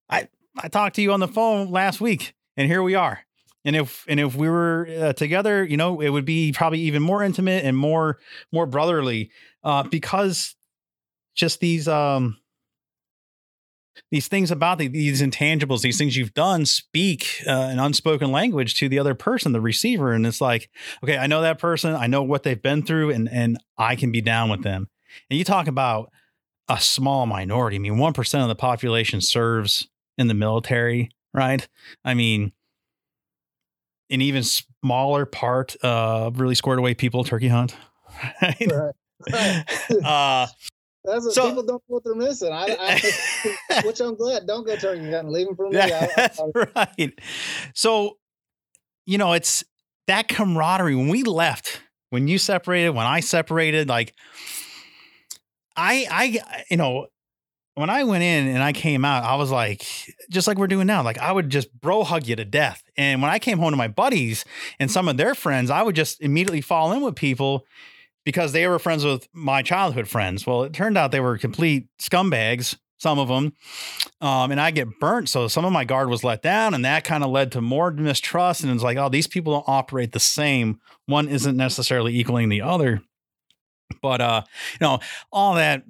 I I talked to you on the phone last week, and here we are. And if and if we were uh, together, you know, it would be probably even more intimate and more more brotherly, uh, because just these um these things about the, these intangibles, these things you've done, speak uh, an unspoken language to the other person, the receiver, and it's like, okay, I know that person, I know what they've been through, and and I can be down with them. And you talk about a small minority. I mean, one percent of the population serves in the military, right? I mean, an even smaller part uh, really squared away people turkey hunt. Right? Right. uh, that's what so, people don't know what they're missing. I, I which I'm glad. Don't go turkey hunting. Leave them for me. That's I, right. So, you know, it's that camaraderie. When we left, when you separated, when I separated, like I, I, you know, when I went in and I came out, I was like, just like we're doing now, like I would just bro hug you to death. And when I came home to my buddies and some of their friends, I would just immediately fall in with people because they were friends with my childhood friends. Well, it turned out they were complete scumbags, some of them. Um, and I get burnt. So some of my guard was let down, and that kind of led to more mistrust. And it's like, oh, these people don't operate the same. One isn't necessarily equaling the other. But uh, you know, all that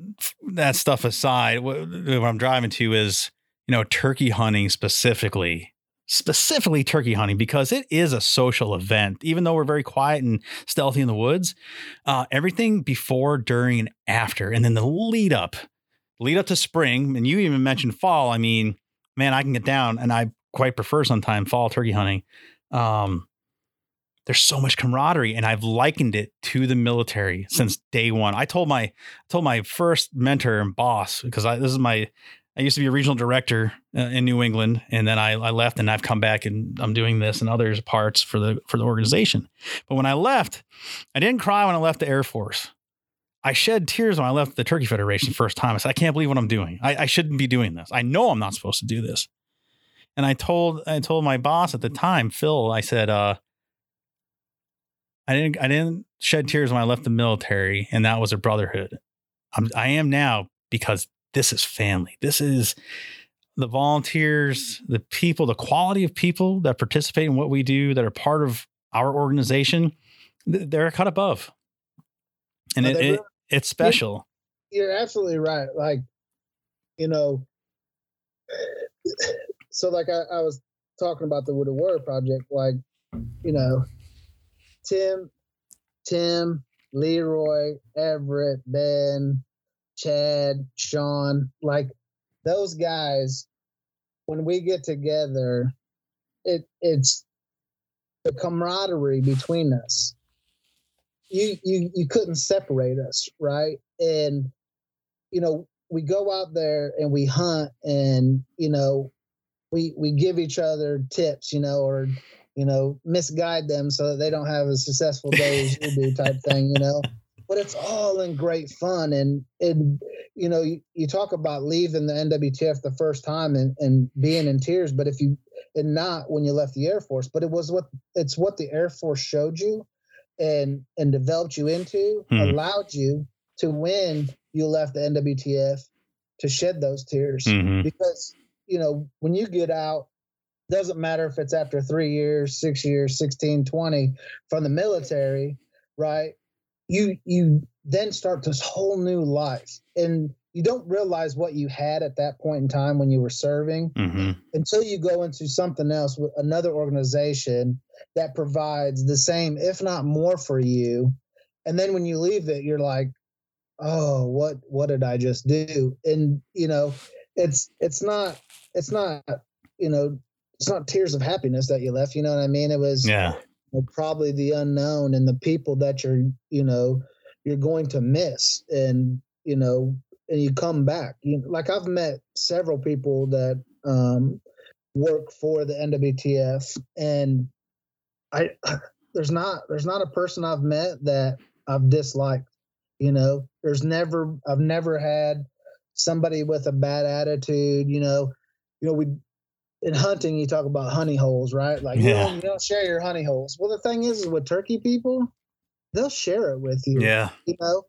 that stuff aside, what, what I'm driving to is, you know, turkey hunting specifically specifically turkey hunting because it is a social event. Even though we're very quiet and stealthy in the woods, uh, everything before, during, and after, and then the lead up, lead up to spring, and you even mentioned fall. I mean, man, I can get down, and I quite prefer sometimes fall turkey hunting. Um, there's so much camaraderie, and I've likened it to the military since day one. I told my told my first mentor and boss because I, this is my I used to be a regional director uh, in New England, and then I, I, left, and I've come back, and I'm doing this and other parts for the for the organization. But when I left, I didn't cry when I left the Air Force. I shed tears when I left the Turkey Federation first time. I said, I can't believe what I'm doing. I, I shouldn't be doing this. I know I'm not supposed to do this. And I told I told my boss at the time, Phil. I said, uh, I didn't I didn't shed tears when I left the military, and that was a brotherhood. I'm, I am now because this is family. This is the volunteers, the people, the quality of people that participate in what we do, that are part of our organization. They're cut above, and it, it, it's special. You're absolutely right. Like, you know, so like I, I was talking about the Wounded Warrior Project, like, you know, Tim, Tim, Leroy, Everett, Ben, Chad, Sean, like those guys, when we get together, it it's the camaraderie between us. You you you couldn't separate us, right? And you know, we go out there and we hunt and you know, we we give each other tips, you know, or you know, misguide them so that they don't have a successful day as you do type thing, you know. But it's all in great fun. And, and you know, you, you talk about leaving the NWTF the first time and, and being in tears, but if you, and not when you left the Air Force, but it was what, it's what the Air Force showed you and, and developed you into, hmm. allowed you to when you left the NWTF to shed those tears. Mm-hmm. Because, you know, when you get out doesn't matter if it's after three years, six years, 16, 20 from the military, right? You you then start this whole new life. And you don't realize what you had at that point in time when you were serving mm-hmm. until you go into something else with another organization that provides the same, if not more, for you. And then when you leave it, you're like, oh, what what did I just do? And you know, it's it's not it's not you know it's not tears of happiness that you left. You know what I mean? It was yeah know, probably the unknown and the people that you're you know you're going to miss, and you know, and you come back. You like I've met several people that um, work for the NWTF, and I there's not there's not a person I've met that I've disliked. You know, there's never I've never had somebody with a bad attitude. You know, you know we in hunting, you talk about honey holes, right? Like yeah. you, don't, you don't share your honey holes. Well, the thing is, is with turkey people, they'll share it with you. Yeah. You know,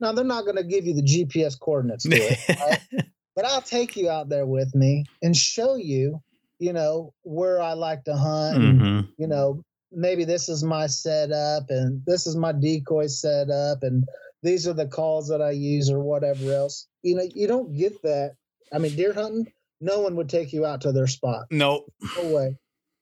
now they're not going to give you the GPS coordinates to it, right? but I'll take you out there with me and show you, you know, where I like to hunt. Mm-hmm. And, you know, maybe this is my setup and this is my decoy setup and these are the calls that I use or whatever else. You know, you don't get that. I mean, deer hunting, no one would take you out to their spot. Nope. No way.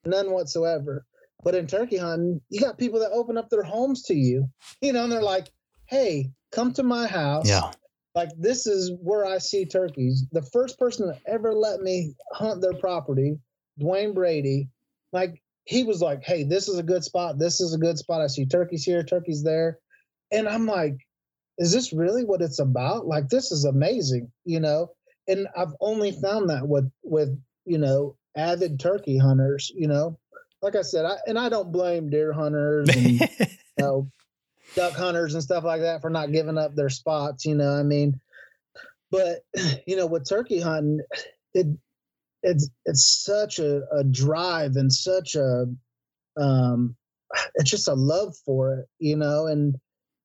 None whatsoever. But in turkey hunting, you got people that open up their homes to you, you know, and they're like, hey, come to my house. Yeah. Like, this is where I see turkeys. The first person that ever let me hunt their property, Dwayne Brady, like, he was like, hey, this is a good spot. This is a good spot. I see turkeys here, turkeys there. And I'm like, is this really what it's about? Like, this is amazing, you know? And I've only found that with with you know avid turkey hunters. You know, like I said, I, and I don't blame deer hunters and you know duck hunters and stuff like that for not giving up their spots. You know, I mean, but you know, with turkey hunting, it it's it's such a, a drive and such a um it's just a love for it, you know, and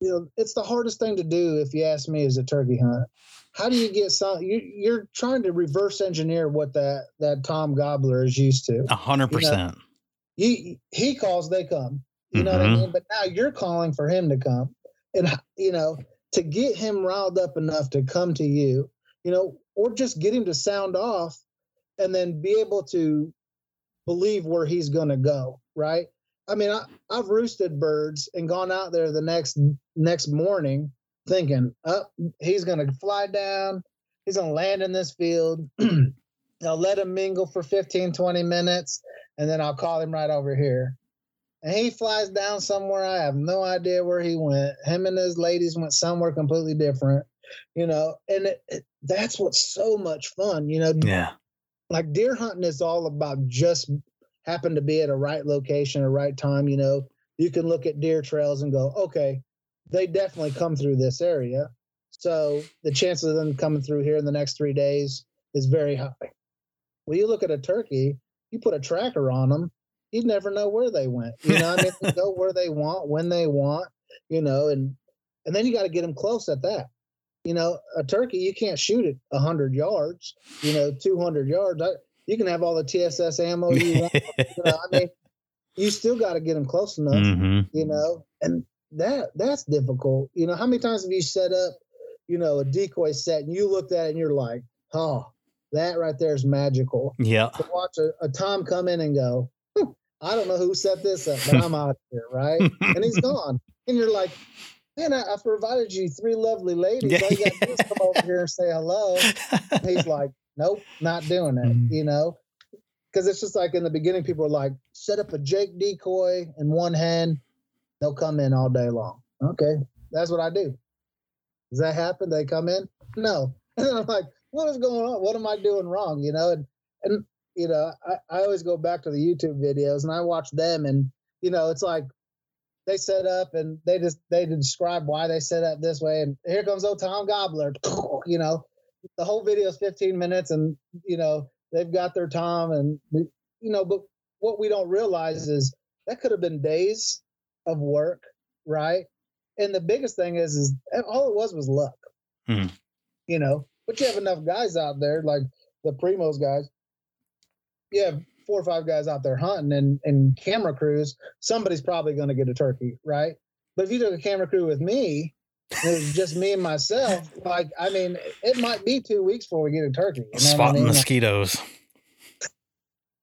you know, it's the hardest thing to do if you ask me as a turkey hunt. How do you get some you, you're trying to reverse engineer what that that tom gobbler is used to. A hundred percent. he he calls they come. You know mm-hmm. what i mm-hmm. mean? But now you're calling for him to come. And you know to get him riled up enough to come to you you know or just get him to sound off and then be able to believe where he's going to go right i mean I, i've roosted birds and gone out there the next next morning thinking, oh, he's going to fly down. He's going to land in this field. I'll let him mingle for 15, 20 minutes, and then I'll call him right over here. And he flies down somewhere. I have no idea where he went. Him and his ladies went somewhere completely different, you know, and it, it, that's what's so much fun, you know. Yeah. Like deer hunting is all about just happen to be at a right location, a right time, you know. You can look at deer trails and go, okay, they definitely come through this area. So the chances of them coming through here in the next three days is very high. When you look at a turkey, you put a tracker on them, you never know where they went. You know, I mean, go where they want, when they want, you know, and and then you got to get them close at that. You know, a turkey you can't shoot it hundred yards. You know, two hundred yards. I, you can have all the TSS ammo you want. you know, I mean, you still got to get them close enough. Mhm. You know, and that that's difficult. You know, how many times have you set up, you know, a decoy set and you looked at it and you're like, oh, that right there is magical Yeah. to watch a, a Tom come in and go, "Hmm, I don't know who set this up, but I'm out of here, right? and he's gone. And you're like, man, I, I provided you three lovely ladies. All you got to do is come over here and say hello. And he's like, nope, not doing it, Mhm. you know? Because it's just like in the beginning, people are like, set up a Jake decoy in one hand, they'll come in all day long. Okay, that's what I do. Does that happen? They come in? No. And I'm like, what is going on? What am I doing wrong? You know, and and you know, I, I always go back to the YouTube videos and I watch them and you know, it's like they set up and they just they describe why they set up this way and here comes old Tom Gobbler. You know, the whole video is 15 minutes and you know, they've got their time and you know, but what we don't realize is that could have been days of work, right? And the biggest thing is is all it was was luck. Hmm. You know, but you have enough guys out there like the Primos guys. You have four or five guys out there hunting and, and camera crews, somebody's probably going to get a turkey, right? But if you took a camera crew with me, it was just me and myself, like, I mean, it might be two weeks before we get a turkey. You know what I Spotting mean? mosquitoes.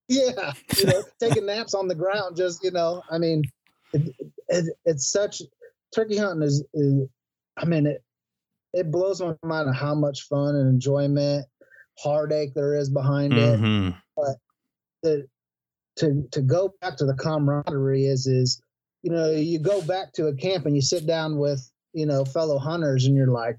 Yeah, you know, taking naps on the ground, just, you know, I mean, it, it, it's such, turkey hunting is, is, I mean, it, it blows my mind of how much fun and enjoyment, heartache there is behind it. Mm-hmm. But the to to go back to the camaraderie is is you know you go back to a camp and you sit down with you know fellow hunters and you're like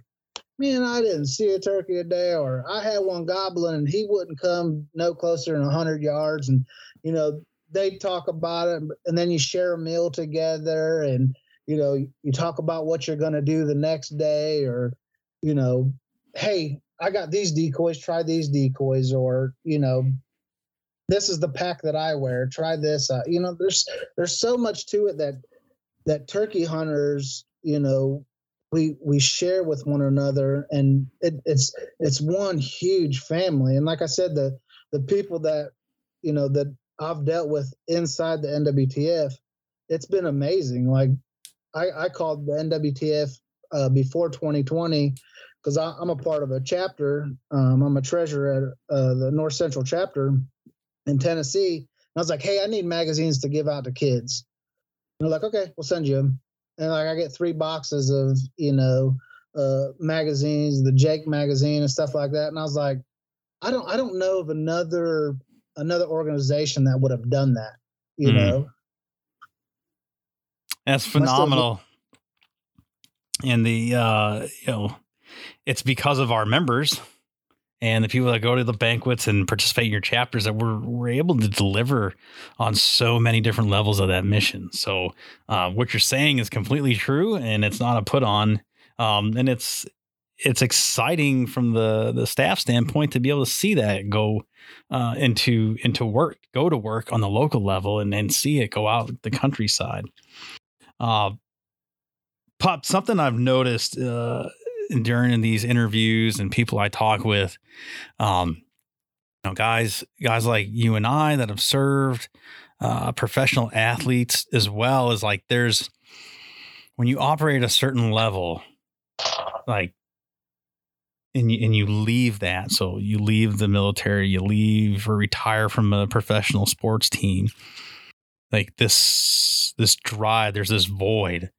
man i didn't see a turkey today or i had one gobbling and he wouldn't come no closer than 100 yards and you know they talk about it and then you share a meal together and you know you talk about what you're going to do the next day or you know hey i got these decoys try these decoys or you know this is the pack that I wear. Try this. Uh, you know, there's there's so much to it that that turkey hunters, you know, we we share with one another, and it, it's it's one huge family. And like I said, the the people that you know that I've dealt with inside the NWTF, it's been amazing. Like I, I called the NWTF uh, before 2020 because I'm a part of a chapter. Um, I'm a treasurer at uh, the North Central chapter in Tennessee. And I was like, hey, I need magazines to give out to kids. And they're like, okay, we'll send you them. And like, I get three boxes of, you know, uh, magazines, the Jake magazine and stuff like that. And I was like, I don't, I don't know of another, another organization that would have done that, you Mm. know? That's still- phenomenal. And the uh, you know, it's because of our members and the people that go to the banquets and participate in your chapters that we're we're able to deliver on so many different levels of that mission. So uh, what you're saying is completely true, and it's not a put on. Um, and it's it's exciting from the the staff standpoint to be able to see that go uh, into into work, go to work on the local level, and and see it go out the countryside. Uh, pop something I've noticed uh, during these interviews and people I talk with, um, you know, guys, guys like you and I that have served, uh, professional athletes as well as like there's when you operate a certain level, like. And you, and you leave that. So you leave the military, you leave or retire from a professional sports team. Like this, this drive, there's this void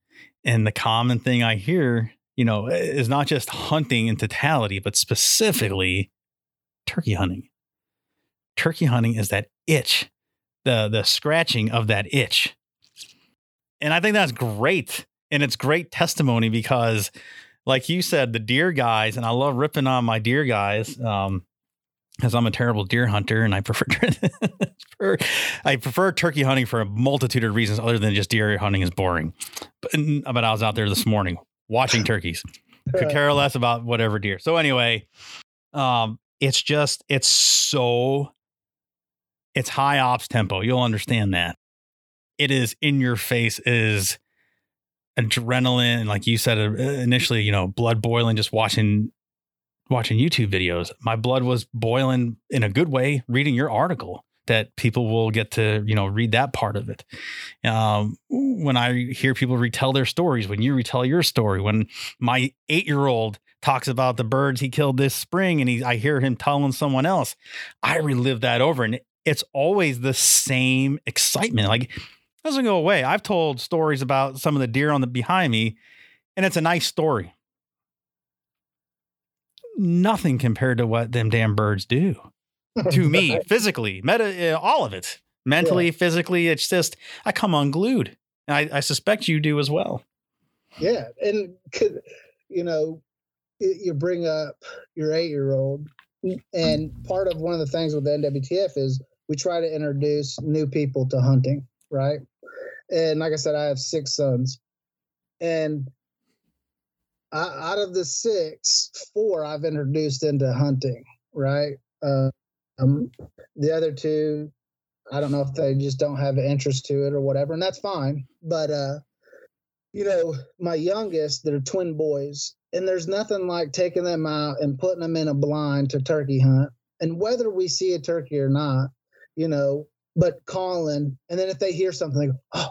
and the common thing I hear, you know, is not just hunting in totality, but specifically turkey hunting. Turkey hunting is that itch, the the scratching of that itch. And I think that's great. And it's great testimony because like you said, the deer guys, and I love ripping on my deer guys. Um, because I'm a terrible deer hunter and I prefer, I prefer turkey hunting for a multitude of reasons other than just deer hunting is boring. But, but I was out there this morning watching turkeys. Could care less about whatever deer. So anyway, um, it's just it's so it's high ops tempo. You'll understand that. it is in your face is adrenaline like you said uh, initially you know blood boiling just watching watching youtube videos my blood was boiling in a good way reading your article that people will get to you know read that part of it um, when i hear people retell their stories when you retell your story when my eight year old talks about the birds he killed this spring and he i hear him telling someone else i relive that over and it's always the same excitement like doesn't go away. I've told stories about some of the deer on the behind me, and it's a nice story. Nothing compared to what them damn birds do to me physically, meta, uh, all of it, mentally, yeah. physically. It's just I come unglued. I, I suspect you do as well. Yeah, and you know, you bring up your eight-year-old, and part of one of the things with the NWTF is we try to introduce new people to hunting, right? And like I said, I have six sons. And I, out of the six, four I've introduced into hunting, right? Uh, um, the other two, I don't know if they just don't have interest to it or whatever, and that's fine. But uh, you know, my youngest, they're twin boys, and there's nothing like taking them out and putting them in a blind to turkey hunt. And whether we see a turkey or not, you know, but calling, and then if they hear something, they go, "Oh,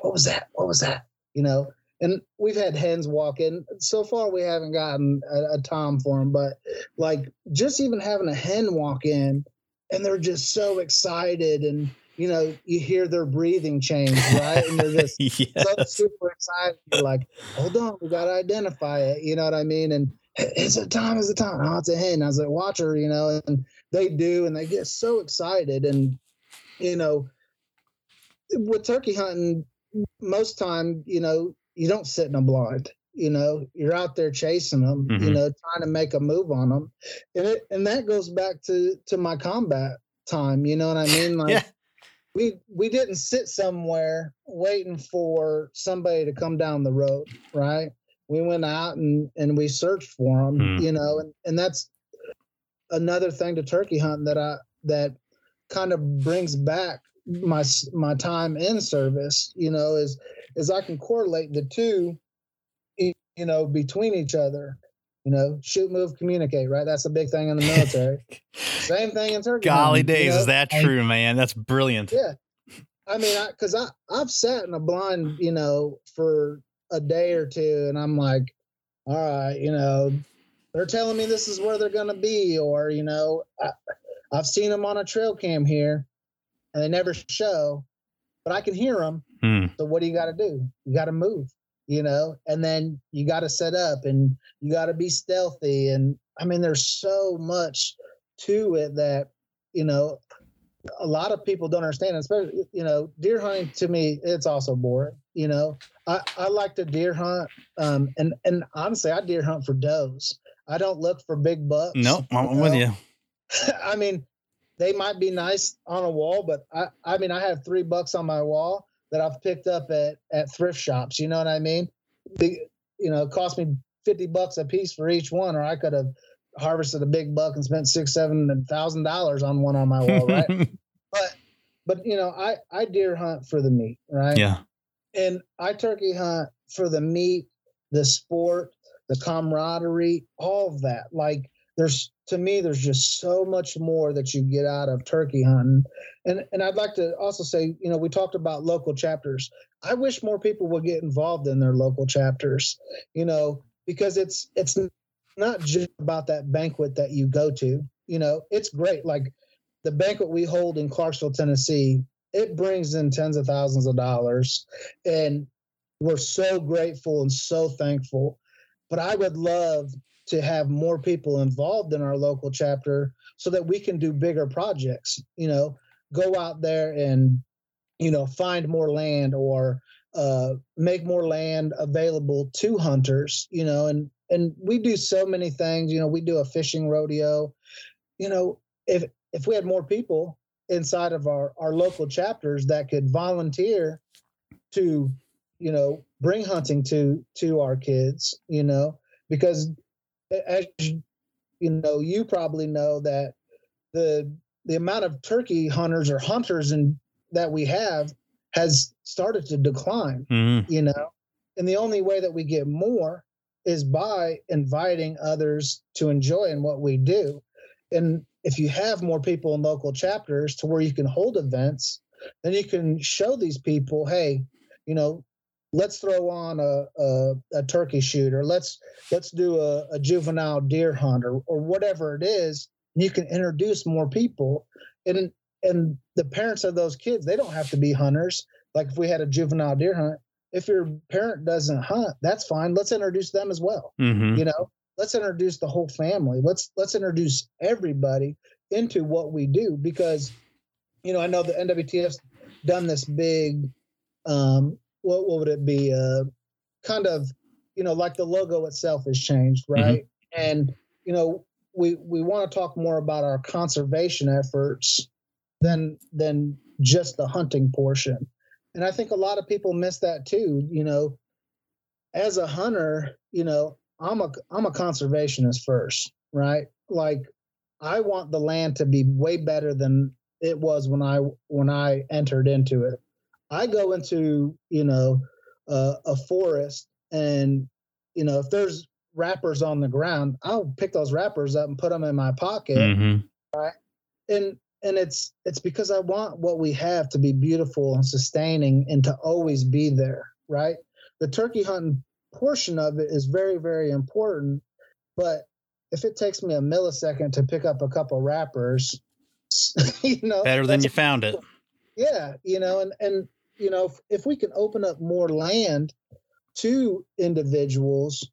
what was that? What was that?" You know. And we've had hens walk in. So far, we haven't gotten a, a tom for them, but like just even having a hen walk in, and they're just so excited, and you know, you hear their breathing change, right? And they're just yes. so super excited. You're like, hold on, we got to identify it. You know what I mean? And it's a tom, it's a tom. Oh, it's a hen. I was like, watch her, you know, and they do, and they get so excited. And you know, with turkey hunting, most time, you know, you don't sit in a blind. You know, you're out there chasing them. Mm-hmm. You know, trying to make a move on them, and it and that goes back to to my combat time. You know what I mean? Like. yeah. We we didn't sit somewhere waiting for somebody to come down the road, right? We went out and and we searched for them, mm. you know, and and that's another thing to turkey hunting that I that kind of brings back my mm-hmm. my time in service you know is is i can correlate the two you know between each other you know shoot move communicate right? That's a big thing in the military. Same thing in turkey golly days you know? is that true man? That's brilliant. Yeah. I mean because I, I i've sat in a blind you know for a day or two and i'm like all right you know they're telling me this is where they're going to be or you know I, I've seen them on a trail cam here, and they never show, but I can hear them. Hmm. So what do you got to do? You got to move, you know, and then you got to set up, and you got to be stealthy. And I mean, there's so much to it that you know a lot of people don't understand. Especially, you know, deer hunting to me, it's also boring. You know, I, I like to deer hunt, um, and and honestly, I deer hunt for does. I don't look for big bucks. No, I'm you know? with you. I mean, they might be nice on a wall, but I, I mean, I have three bucks on my wall that I've picked up at, at thrift shops. You know what I mean? The, you know, it cost me 50 bucks a piece for each one, or I could have harvested a big buck and spent six, seven thousand dollars on one on my wall. Right. but, but you know, I, I deer hunt for the meat. Right. Yeah. And I turkey hunt for the meat, the sport, the camaraderie, all of that. Like there's to me, there's just so much more that you get out of turkey hunting. And and I'd like to also say, you know, we talked about local chapters. I wish more people would get involved in their local chapters, you know, because it's it's not just about that banquet that you go to. You know, it's great. Like the banquet we hold in Clarksville, Tennessee, it brings in tens of thousands of dollars. And we're so grateful and so thankful. But I would love to have more people involved in our local chapter so that we can do bigger projects you know go out there and you know find more land or uh, make more land available to hunters you know and and we do so many things you know we do a fishing rodeo. You know if if we had more people inside of our our local chapters that could volunteer to you know bring hunting to to our kids you know because as you know, you probably know that the the amount of turkey hunters or hunters and that we have has started to decline. Mm-hmm. You know, and the only way that we get more is by inviting others to enjoy in what we do. And if you have more people in local chapters to where you can hold events, then you can show these people, hey, you know, let's throw on a, a, a turkey shoot or let's let's do a, a juvenile deer hunt or, or whatever it is. You can introduce more people. And and the parents of those kids, they don't have to be hunters. Like if we had a juvenile deer hunt, if your parent doesn't hunt, that's fine. Let's introduce them as well. Mm-hmm. You know, let's introduce the whole family. Let's let's introduce everybody into what we do because, you know, I know the NWTF's done this big, um, what what would it be? Uh, kind of, you know, like the logo itself has changed, right? Mm-hmm. And you know, we we want to talk more about our conservation efforts than than just the hunting portion and I think a lot of people miss that too. You know, as a hunter, you know, I'm a I'm a conservationist first, right? Like I want the land to be way better than it was when I when I entered into it. I go into you know uh, a forest and you know if there's wrappers on the ground, I'll pick those wrappers up and put them in my pocket, mm-hmm. right? And and it's it's because I want what we have to be beautiful and sustaining and to always be there, right? The turkey hunting portion of it is very very important, but if it takes me a millisecond to pick up a couple wrappers, you know, better than you found it. Yeah, you know, and and you know, if, if we can open up more land to individuals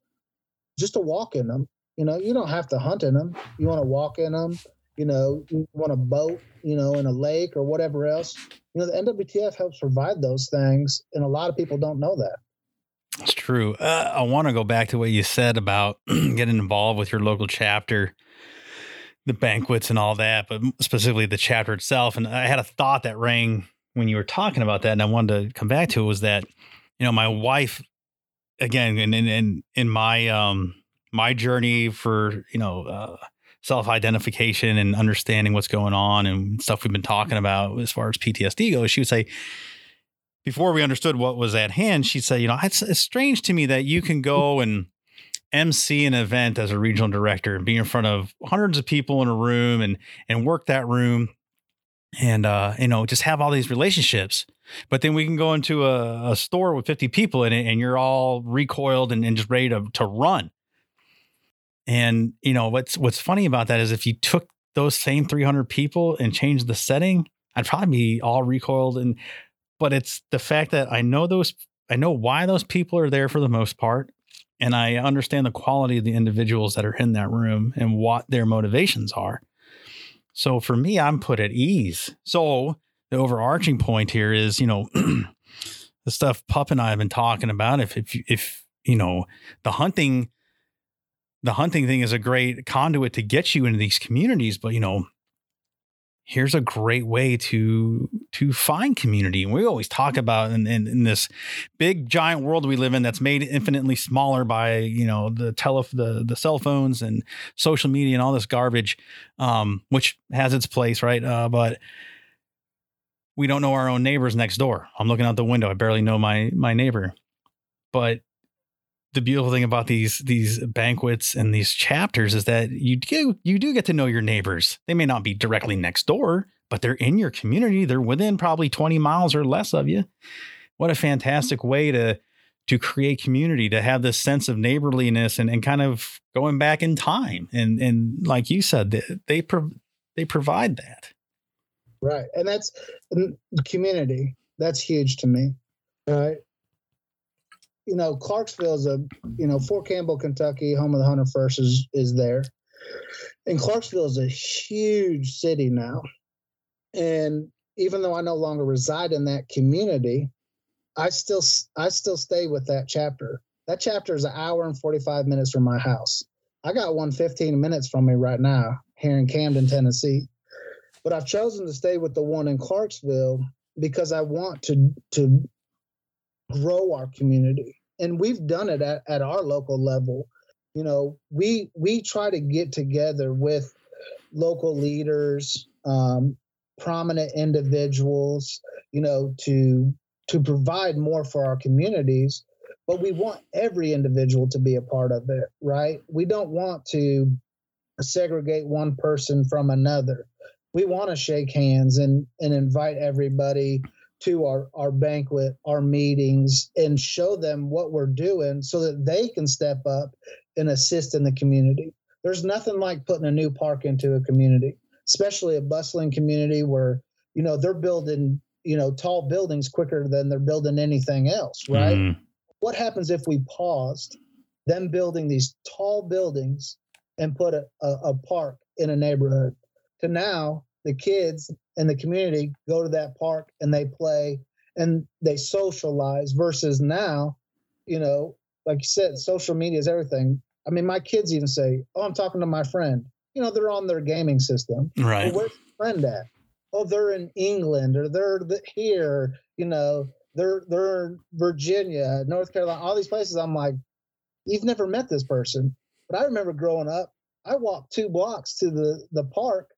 just to walk in them, you know, you don't have to hunt in them. You want to walk in them you know, you want a boat, you know, in a lake or whatever else. You know, the NWTF helps provide those things, and a lot of people don't know that. It's true. Uh, I want to go back to what you said about getting involved with your local chapter, the banquets and all that, but specifically the chapter itself. And I had a thought that rang when you were talking about that, and I wanted to come back to it was that, you know, my wife, again, in in in my um my journey for you know. Uh, self identification and understanding what's going on and stuff we've been talking about as far as PTSD goes, she would say, before we understood what was at hand, she'd say, you know, it's, it's strange to me that you can go and MC an event as a regional director and be in front of hundreds of people in a room and and work that room and uh, you know just have all these relationships but then we can go into a, a store with 50 people in it and you're all recoiled and, and just ready to, to run and you know what's what's funny about that is if you took those same 300 people and changed the setting, I'd probably be all recoiled. And but it's the fact that I know those, I know why those people are there for the most part, and I understand the quality of the individuals that are in that room and what their motivations are. So for me, I'm put at ease. So the overarching point here is, you know, the stuff Pup and I have been talking about. If if if you know the hunting the hunting thing is a great conduit to get you into these communities, but you know, here's a great way to to find community. And we always talk about in, in, in, this big giant world we live in that's made infinitely smaller by you know the tele the the cell phones and social media and all this garbage, um, which has its place, right? Uh, but we don't know our own neighbors next door. I'm looking out the window. I barely know my my neighbor, but the beautiful thing about these these banquets and these chapters is that you do you do get to know your neighbors. They may not be directly next door, but they're in your community. They're within probably 20 miles or less of you. What a fantastic way to to create community, to have this sense of neighborliness and, and kind of going back in time. And and like you said, they they, pro- they provide that. Right. And that's community. That's huge to me. Right you know, Clarksville is a, you know, Fort Campbell, Kentucky, home of the Hunter is is there, and Clarksville is a huge city now. And even though I no longer reside in that community, I still I still stay with that chapter. That chapter is an hour and forty five minutes from my house. I got one 15 minutes from me right now here in Camden, Tennessee. But I've chosen to stay with the one in Clarksville because I want to to grow our community and we've done it at, at our local level you know we we try to get together with local leaders um, prominent individuals you know to to provide more for our communities, but we want every individual to be a part of it, right? We don't want to segregate one person from another. We want to shake hands and and invite everybody to our our banquet, our meetings, and show them what we're doing so that they can step up and assist in the community. There's nothing like putting a new park into a community, especially a bustling community where you know they're building you know tall buildings quicker than they're building anything else, right? Mm. What happens if we paused them building these tall buildings and put a, a, a park in a neighborhood to now the kids in the community go to that park and they play and they socialize versus now, you know, like you said, social media is everything. I mean, my kids even say, "Oh, I'm talking to my friend." You know, they're on their gaming system. Right. Well, where's your friend at? Oh, they're in England or they're here. You know, they're they're in Virginia, North Carolina, all these places. I'm like, you've never met this person, but I remember growing up. I walked two blocks to the the park,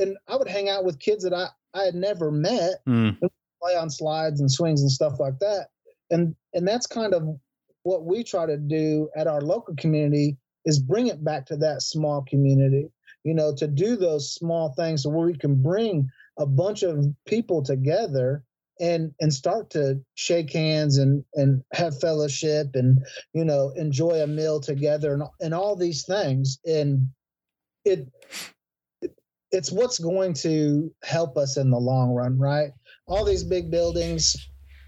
and I would hang out with kids that I I had never met, mm. play on slides and swings and stuff like that. And and that's kind of what we try to do at our local community is bring it back to that small community you know to do those small things where we can bring a bunch of people together and and start to shake hands and and have fellowship and you know enjoy a meal together and, and all these things and it it's what's going to help us in the long run right all these big buildings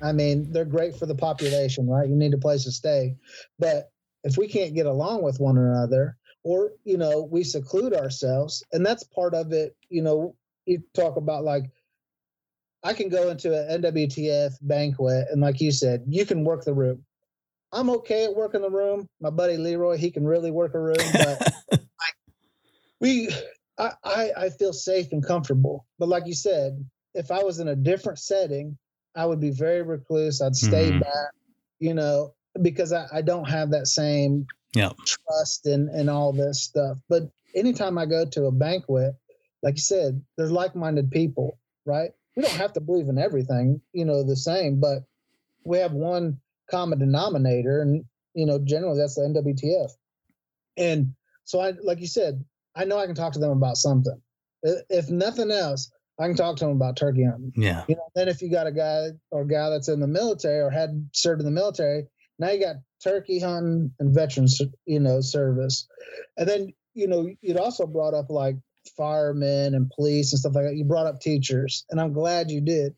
I mean, they're great for the population, right? You need a place to stay. But if we can't get along with one another, or, you know, we seclude ourselves, and that's part of it, you know, you talk about like, I can go into an NWTF banquet, and like you said, you can work the room. I'm okay at working the room. My buddy Leroy, he can really work a room, but we, I, I, I feel safe and comfortable. But like you said, if I was in a different setting, I would be very recluse. I'd stay mm-hmm. back, you know, because I, I don't have that same trust and, and all this stuff. But anytime I go to a banquet, like you said, there's like minded people, right? We don't have to believe in everything, you know, the same, but we have one common denominator, and you know, generally that's the NWTF. And so I like you said, I know I can talk to them about something. If nothing else, I can talk to them about turkey hunting. Yeah. You know, then if you got a guy or gal that's in the military or had served in the military, now you got turkey hunting and veterans, you know, service. And then, you know, you'd also brought up like firemen and police and stuff like that. You brought up teachers, and I'm glad you did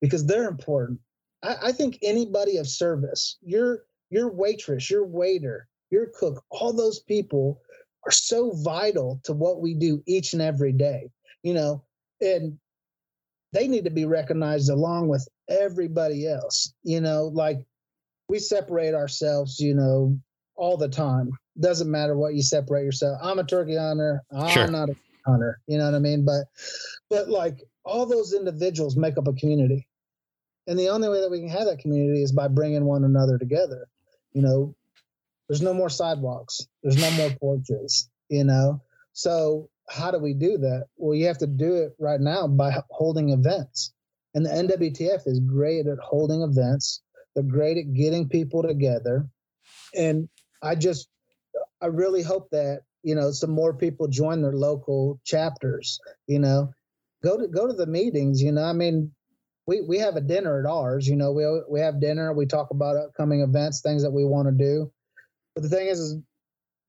because they're important. I, I think anybody of service, your your waitress, your waiter, your cook, all those people are so vital to what we do each and every day. You know, and they need to be recognized along with everybody else. You know, like we separate ourselves, you know, all the time. Doesn't matter what you separate yourself. I'm a turkey hunter. I'm sure. not a hunter. You know what I mean? But, but like all those individuals make up a community. And the only way that we can have that community is by bringing one another together. You know, there's no more sidewalks. There's no more porches, you know? So how do we do that? Well, you have to do it right now by holding events. And the NWTF is great at holding events. They're great at getting people together. And I just, I really hope that, you know, some more people join their local chapters, you know, go to, go to the meetings, you know, I mean, we, we have a dinner at ours, you know, we, we have dinner, we talk about upcoming events, things that we want to do. But the thing is, is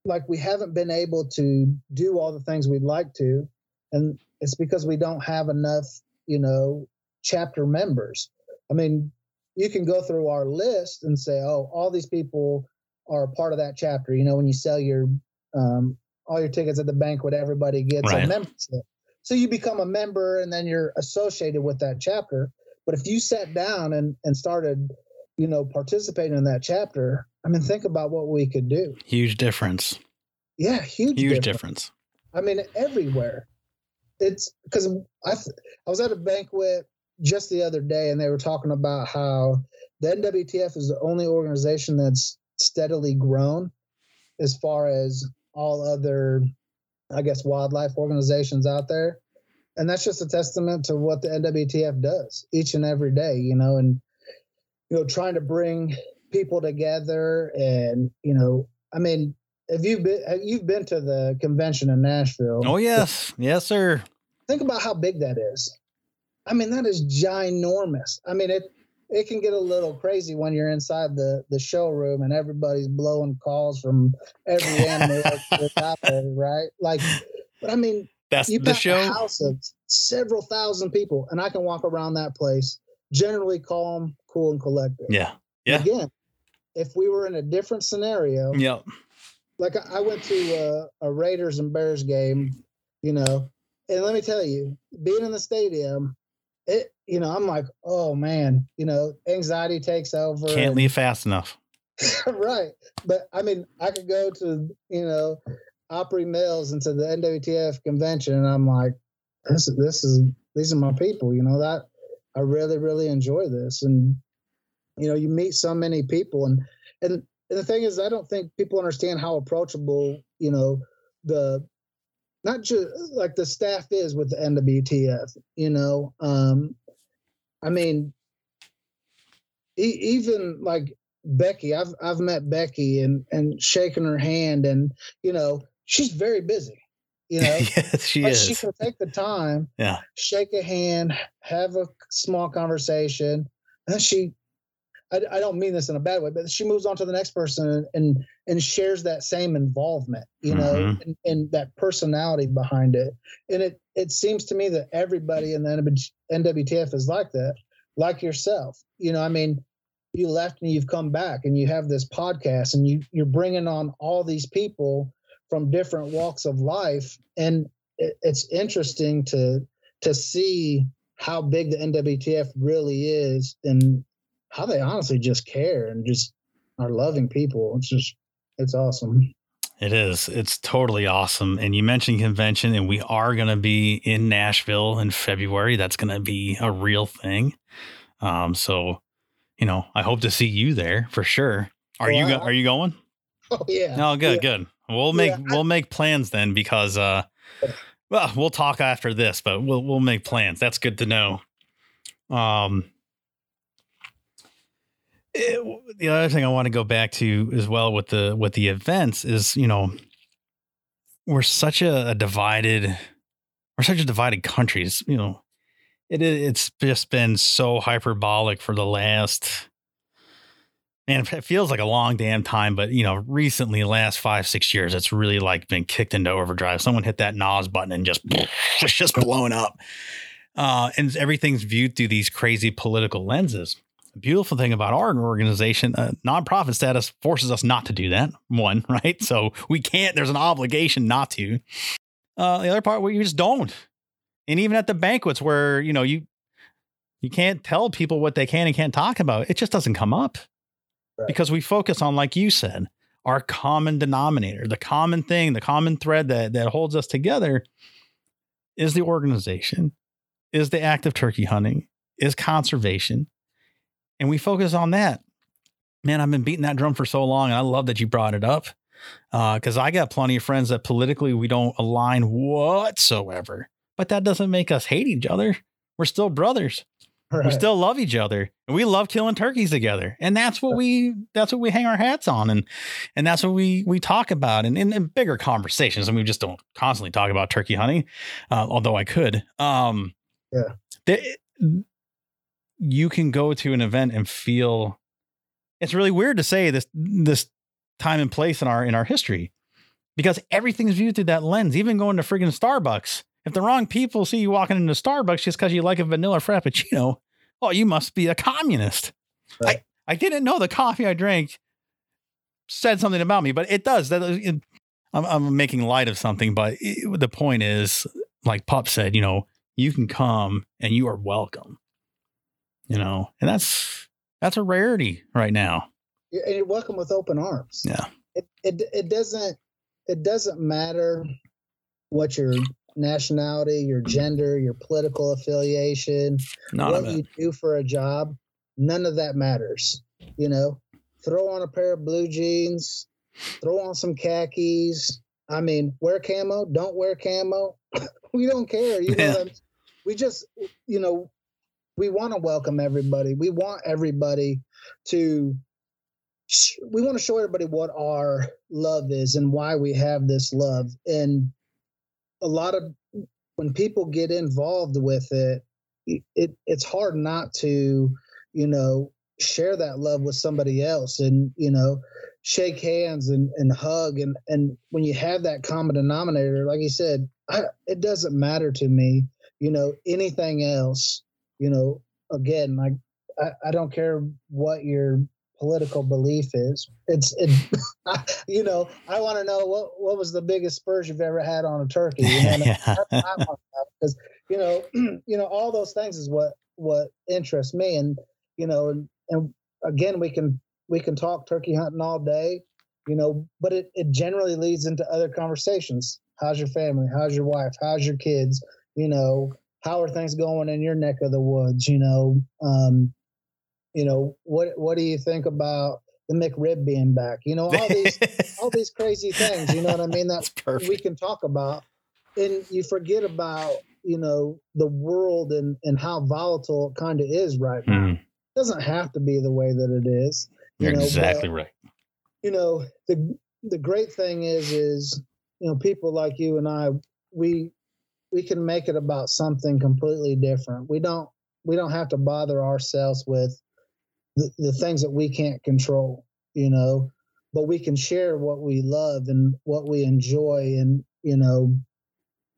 like we haven't been able to do all the things we'd like to and it's because we don't have enough you know chapter members. I mean you can go through our list and say oh all these people are part of that chapter. You know when you sell your um, all your tickets at the banquet everybody gets right. a membership. So you become a member and then you're associated with that chapter. But if you sat down and, and started you know participating in that chapter I mean, think about what we could do. Huge difference. Yeah, huge. Huge difference. difference. I mean, everywhere. It's because I I was at a banquet just the other day, and they were talking about how the NWTF is the only organization that's steadily grown as far as all other, I guess, wildlife organizations out there. And that's just a testament to what the NWTF does each and every day, you know. And you know, trying to bring people together. And, you know, I mean, have you been, have you've been to the convention in Nashville? Oh, yes. Yes, sir. Think about how big that is. I mean, that is ginormous. I mean, it, it can get a little crazy when you're inside the the showroom and everybody's blowing calls from every animal out there, right? Like, but I mean, that's you the show. a house of several thousand people, and I can walk around that place generally calm, cool, and collected. Yeah. Yeah. Again, if we were in a different scenario, Yep. like I- I went to a, a Raiders and Bears game, you know, and let me tell you, being in the stadium, it, you know, I'm like, oh man, you know, anxiety takes over. Can't and- leave fast enough. right. But I mean, I could go to, you know, Opry Mills and to the NWTF convention, and I'm like, this is this is these are my people, you know, that I really, really enjoy this. And you know, you meet so many people and and, the thing is I don't think people understand how approachable, you know, the not just like the staff is with the NWTF, you know. Um I mean, e- even like Becky, I've I've met Becky and and shaking her hand, and you know she's very busy. You know, yes, she but is. she can take the time, Yeah. shake a hand, have a small conversation, and then she. I, I don't mean this in a bad way, but she moves on to the next person and and shares that same involvement, you know, Mhm. and, and that personality behind it. And it it seems to me that everybody in the NWTF is like that, like yourself. You know, I mean, you left and you've come back and you have this podcast and you you're bringing on all these people from different walks of life and it, it's interesting to to see how big the NWTF really is and how they honestly just care and just are loving people it's just it's awesome It is. It's totally awesome. And you mentioned convention, and we are going to be in Nashville in February. That's going to be a real thing. Um, so, you know, I hope to see you there for sure. Are you Well, go- are you going? oh yeah No, good, good. We'll make Yeah, I- we'll make plans then because uh, well, we'll talk after this, but we'll we'll make plans. That's good to know. Um, it- the other thing I want to go back to as well with the with the events is you know we're such a, a divided we're such a divided country. It's, you know, it it's just been so hyperbolic for the last man, it feels like a long damn time, but you know, recently, last five, six years, it's really like been kicked into overdrive. Someone hit that NOS button and just it's just blown up. Uh, and everything's viewed through these crazy political lenses. The beautiful thing about our organization, uh, nonprofit status forces us not to do that. One, right? So we can't, there's an obligation not to. Uh, the other part, we just don't. And even at the banquets where, you know, you, you can't tell people what they can and can't talk about, it just doesn't come up because we focus on, like you said, our common denominator, the common thing, the common thread that that holds us together is the organization, is the act of turkey hunting, is conservation. And we focus on that. Man, I've been beating that drum for so long, and I love that you brought it up. Uh, because I got plenty of friends that politically we don't align whatsoever. But that doesn't make us hate each other. We're still brothers we still love each other and we love killing turkeys together and that's what we that's what we hang our hats on and and that's what we we talk about and in, in bigger conversations and we just don't constantly talk about turkey hunting uh, although i could um Yeah. you can go to an event and feel it's really weird to say this this time and place in our in our history because everything's viewed through that lens even going to friggin' starbucks if the wrong people see you walking into Starbucks just because you like a vanilla frappuccino, oh, you must be a communist. Right. I, I didn't know the coffee I drank said something about me, but it does. That uh, it, I'm, I'm making light of something, but it, the point is, like Pup said, you know, you can come and you are welcome. You know, and that's that's a rarity right now. And you're welcome with open arms. Yeah. It, it it doesn't it doesn't matter what your nationality, your gender, your political affiliation, None what of you do for a job. None of that matters. You know, throw on a pair of blue jeans, throw on some khakis. I mean, wear camo, don't wear camo. we don't care. You know, Yeah. I'm- we just, you know, we want to welcome everybody. We want everybody to we want to show everybody what our love is and why we have this love. And a lot of when people get involved with it, it it's hard not to, you know, share that love with somebody else and, you know, shake hands and, and hug. And and when you have that common denominator, like you said, I, it doesn't matter to me, you know, anything else, you know, again, like I, I don't care what your political belief is. It's it, you know, I want to know what what was the biggest spurs you've ever had on a turkey. You know, because you know, you know, all those things is what what interests me, and you know, and, and again, we can we can talk turkey hunting all day, you know, but it it generally leads into other conversations. How's your family? How's your wife? How's your kids? You know, how are things going in your neck of the woods? You know, um, you know what what do you think about the McRib being back? You know all these all these crazy things. You know what I mean? That's perfect. we can talk about, and you forget about you know the world and and how volatile it kind of is right now. Mm. It doesn't have to be the way that it is. You You're know, exactly but, right. You know the the great thing is is you know people like you and I we we can make it about something completely different. We don't we don't have to bother ourselves with the, the things that we can't control, you know, but we can share what we love and what we enjoy and, you know,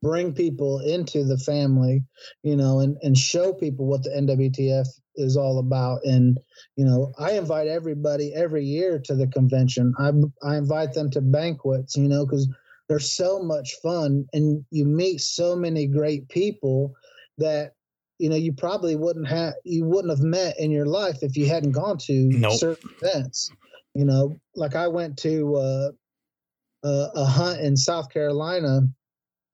bring people into the family, you know, and, and show people what the NWTF is all about. And, you know, I invite everybody every year to the convention. I, I invite them to banquets, you know, because they're so much fun and you meet so many great people that you know you probably wouldn't have you wouldn't have met in your life if you hadn't gone to nope. certain events you know like i went to uh, uh, a hunt in south carolina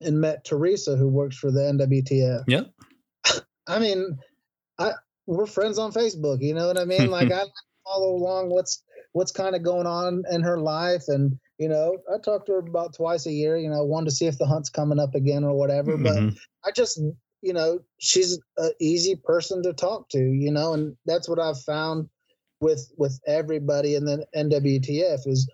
and met teresa who works for the nwtf yeah i mean i we're friends on facebook you know what i mean like i follow along what's what's kind of going on in her life and you know i talk to her about twice a year you know one to see if the hunt's coming up again or whatever mm-hmm. but i just you know, she's an easy person to talk to, you know, and that's what I've found with with everybody in the NWTF is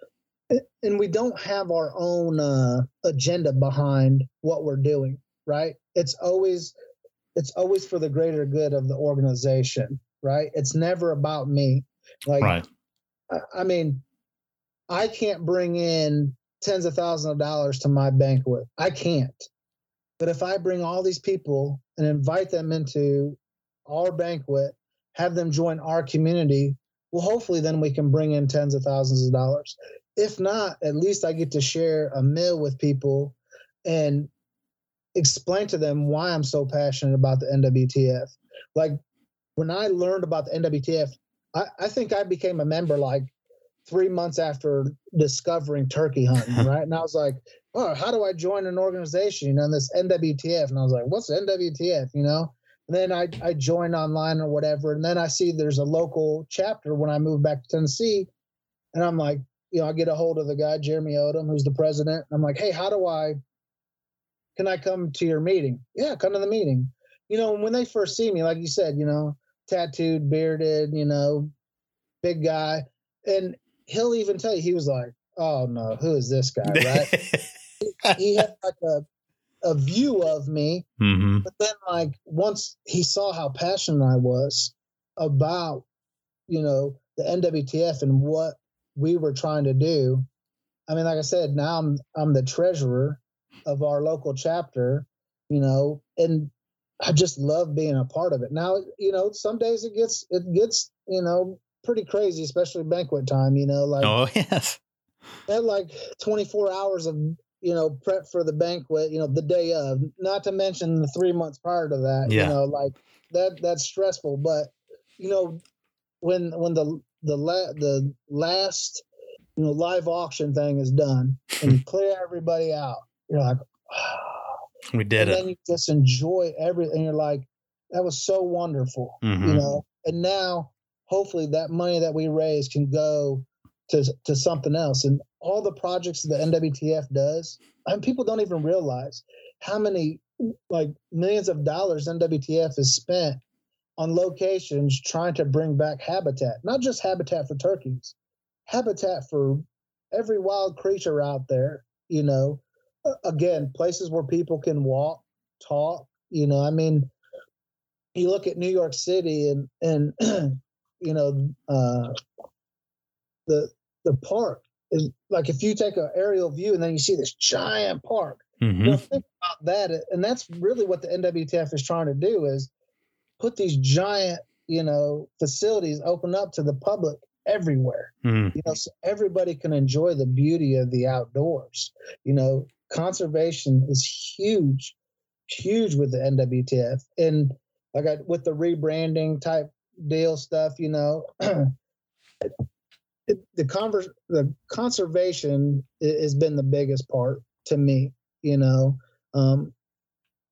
and we don't have our own uh, agenda behind what we're doing, right? It's always it's always for the greater good of the organization, right? It's never about me. Like right. I, I mean, I can't bring in tens of thousands of dollars to my banquet. I can't. But if I bring all these people and invite them into our banquet, have them join our community, well, hopefully then we can bring in tens of thousands of dollars. If not, at least I get to share a meal with people and explain to them why I'm so passionate about the NWTF. Like when I learned about the NWTF, I, I think I became a member like three months after discovering turkey hunting, right? And I was like, oh, how do I join an organization? You know, this NWTF. And I was like, what's NWTF? You know? And then I, I joined online or whatever. And then I see there's a local chapter when I moved back to Tennessee. And I'm like, you know, I get a hold of the guy, Jeremy Odom, who's the president. I'm like, hey, how do I, can I come to your meeting? Yeah, come to the meeting. You know, when they first see me, like you said, you know, tattooed, bearded, you know, big guy. And he'll even tell you, he was like, oh no, who is this guy, right? he had like a a view of me, mm-hmm. but then like once he saw how passionate I was about, you know, the NWTF and what we were trying to do. I mean, like I said, now I'm I'm the treasurer of our local chapter, you know, and I just love being a part of it. Now, you know, some days it gets it gets, you know, pretty crazy, especially banquet time, you know, like Oh yes. At like 24 hours of you know, prep for the banquet, you know, the day of, not to mention the three months prior to that, yeah. you know, like that, that's stressful. But, you know, when, when the, the, la- the last, you know, live auction thing is done and you clear everybody out, you're like, oh. we did and it. then you just enjoy everything. You're like, that was so wonderful, mm-hmm. you know, and now hopefully that money that we raise can go to, to something else. And all the projects the NWTF does, and people don't even realize how many like millions of dollars NWTF has spent on locations trying to bring back habitat, not just habitat for turkeys, habitat for every wild creature out there. You know, again, places where people can walk, talk. You know, I mean, you look at New York City and and you know uh, the the park is like if you take an aerial view and then you see this giant park. Mm-hmm. Think about that, and that's really what the NWTF is trying to do is put these giant, you know, facilities open up to the public everywhere. Mm. You know, so everybody can enjoy the beauty of the outdoors. You know, conservation is huge, huge with the NWTF, and like I, with the rebranding type deal stuff, you know. the converse, the conservation has been the biggest part to me. You know, um,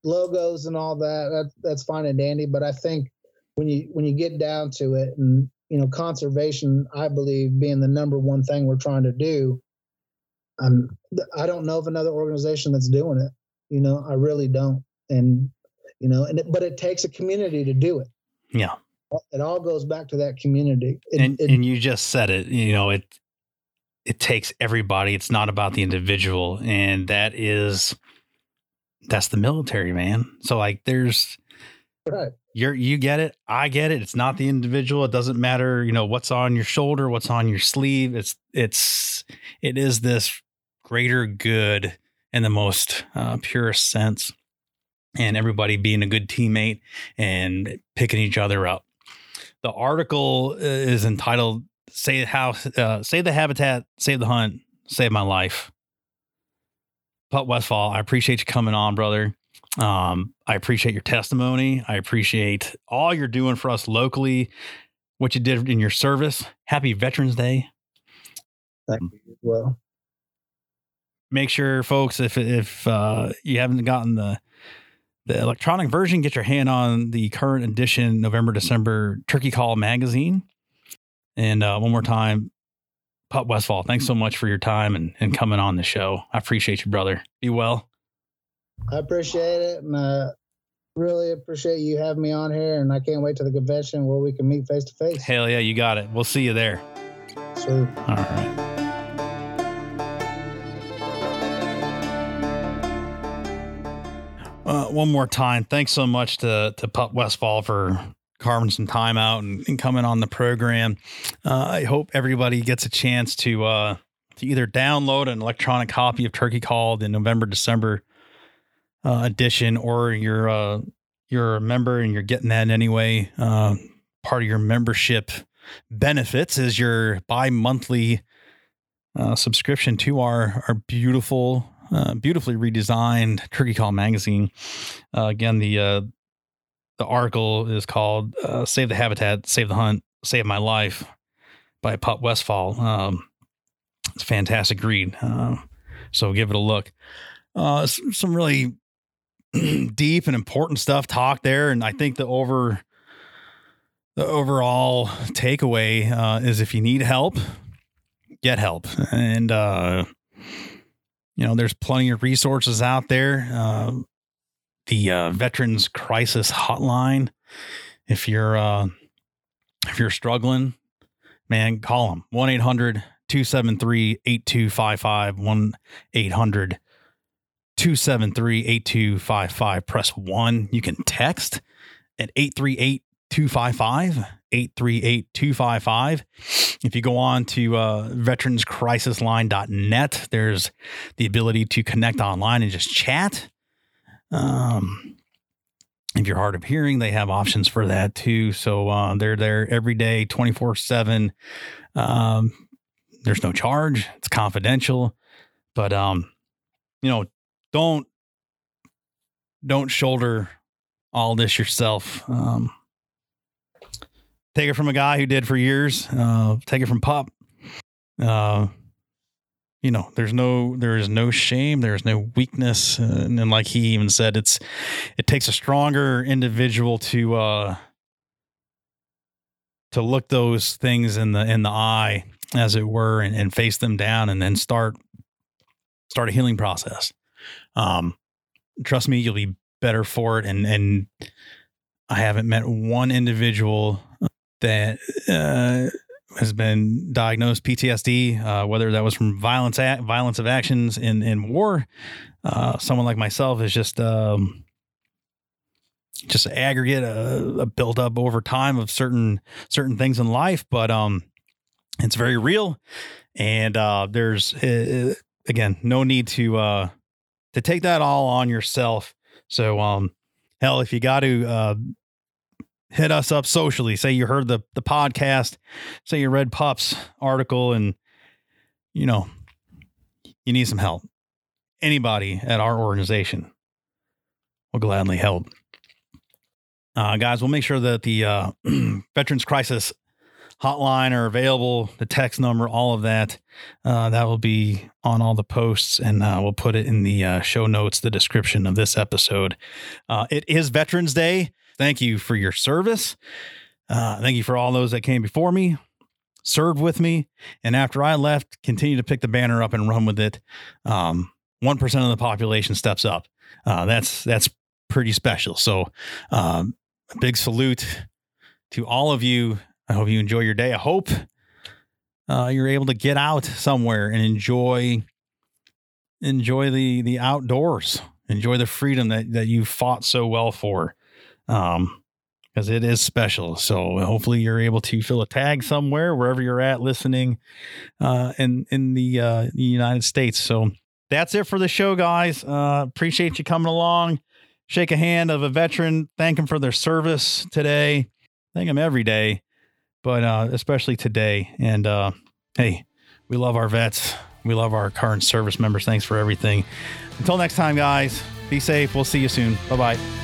logos and all that, that that's fine and dandy, but I think when you when you get down to it, and you know, conservation, I believe being the number one thing we're trying to do. I'm I don't know of another organization that's doing it. You know, I really don't. And you know, and it, but it takes a community to do it. Yeah it all goes back to that community. It, and it, and you just said it. You know it. It takes everybody. It's not about the individual, and that is that's the military, man. So like, there's right. You're you get it. I get it. It's not the individual. It doesn't matter. You know what's on your shoulder, what's on your sleeve. It's it's it is this greater good in the most uh, purest sense and everybody being a good teammate and picking each other up the article uh, is entitled "Say How uh, Save the Habitat, Save the Hunt, Save My Life." Putt Westfall, I appreciate you coming on, brother. Um, I appreciate your testimony. I appreciate all you're doing for us locally, what you did in your service. Happy Veterans Day. Thank you. As well, make sure, folks, if if uh, you haven't gotten the the electronic version, get your hand on the current edition November December Turkey Call magazine. And uh, one more time, Putt Westfall, thanks so much for your time and, and coming on the show. I appreciate you, brother. Be well. I appreciate it. And uh, really appreciate you having me on here. And I can't wait to the convention where we can meet face to face. Hell yeah, you got it. We'll see you there. Sure. All right. Uh, one more time, thanks so much to to Putt Westfall for carving some time out and, and coming on the program. Uh, I hope everybody gets a chance to uh, to either download an electronic copy of Turkey Call, the November December uh, edition, or you're uh, you're a member and you're getting that anyway. Uh, part of your membership benefits is your bi monthly subscription to our our beautiful uh, beautifully redesigned Turkey Call magazine. Uh, again, the uh, the article is called uh, "Save the Habitat, Save the Hunt, Save My Life" by Putt Westfall. Um, it's a fantastic read, uh, so give it a look. some really deep and important stuff talked there, and I think the over the overall takeaway is if you need help, get help, and you know, there's plenty of resources out there. Uh, the uh, Veterans Crisis Hotline. If you're uh, if you're struggling, man, call them 1 800 273 8255. 1 800 273 8255. Press one. You can text at 838 255 838 255. If you go on to uh, veteranscrisisline.net, there's the ability to connect online and just chat. Um, if you're hard of hearing, they have options for that too. So uh, they're there every day, 24 7. Um, there's no charge, it's confidential. But, um, you know, don't don't shoulder all this yourself. Um, take it from a guy who did for years. Uh, take it from Pop. Uh, you know, there's no there is no shame, there's no weakness, uh, and then like he even said, it's it takes a stronger individual to uh to look those things in the in the eye, as it were, and, and face them down, and then start start a healing process. Um, trust me, you'll be better for it, and and I haven't met one individual that uh, has been diagnosed PTSD, uh, whether that was from violence, violence of actions in in war. Uh, someone like myself is just um, just aggregate a, a build up over time of certain certain things in life, but um, it's very real, and uh, there's uh, again no need to uh, to take that all on yourself. So um, hell, if you got to uh, hit us up socially. Say you heard the the podcast, say you read Pup's article, and you know you need some help. Anybody at our organization will gladly help. Uh, guys, we'll make sure that the uh, Veterans Crisis Hotline are available, the text number, all of that. Uh, that will be on all the posts, and uh, we'll put it in the uh, show notes, the description of this episode. Uh, it is Veterans Day. Thank you for your service. Uh, thank you for all those that came before me, served with me, and after I left, continue to pick the banner up and run with it. Um, one percent of the population steps up. Uh, that's that's pretty special. So, um, a big salute to all of you. I hope you enjoy your day. I hope uh, you're able to get out somewhere and enjoy enjoy the the outdoors. Enjoy the freedom that that you fought so well for um, because it is special. So hopefully you're able to fill a tag somewhere wherever you're at listening uh, in in the, uh, United States. So that's it for the show, guys. Uh, appreciate you coming along. Shake a hand of a veteran. Thank them for their service today. Thank them every day, but uh, especially today. And uh, hey, we love our vets. We love our current service members. Thanks for everything. Until next time, guys. Be safe. We'll see you soon. Bye bye.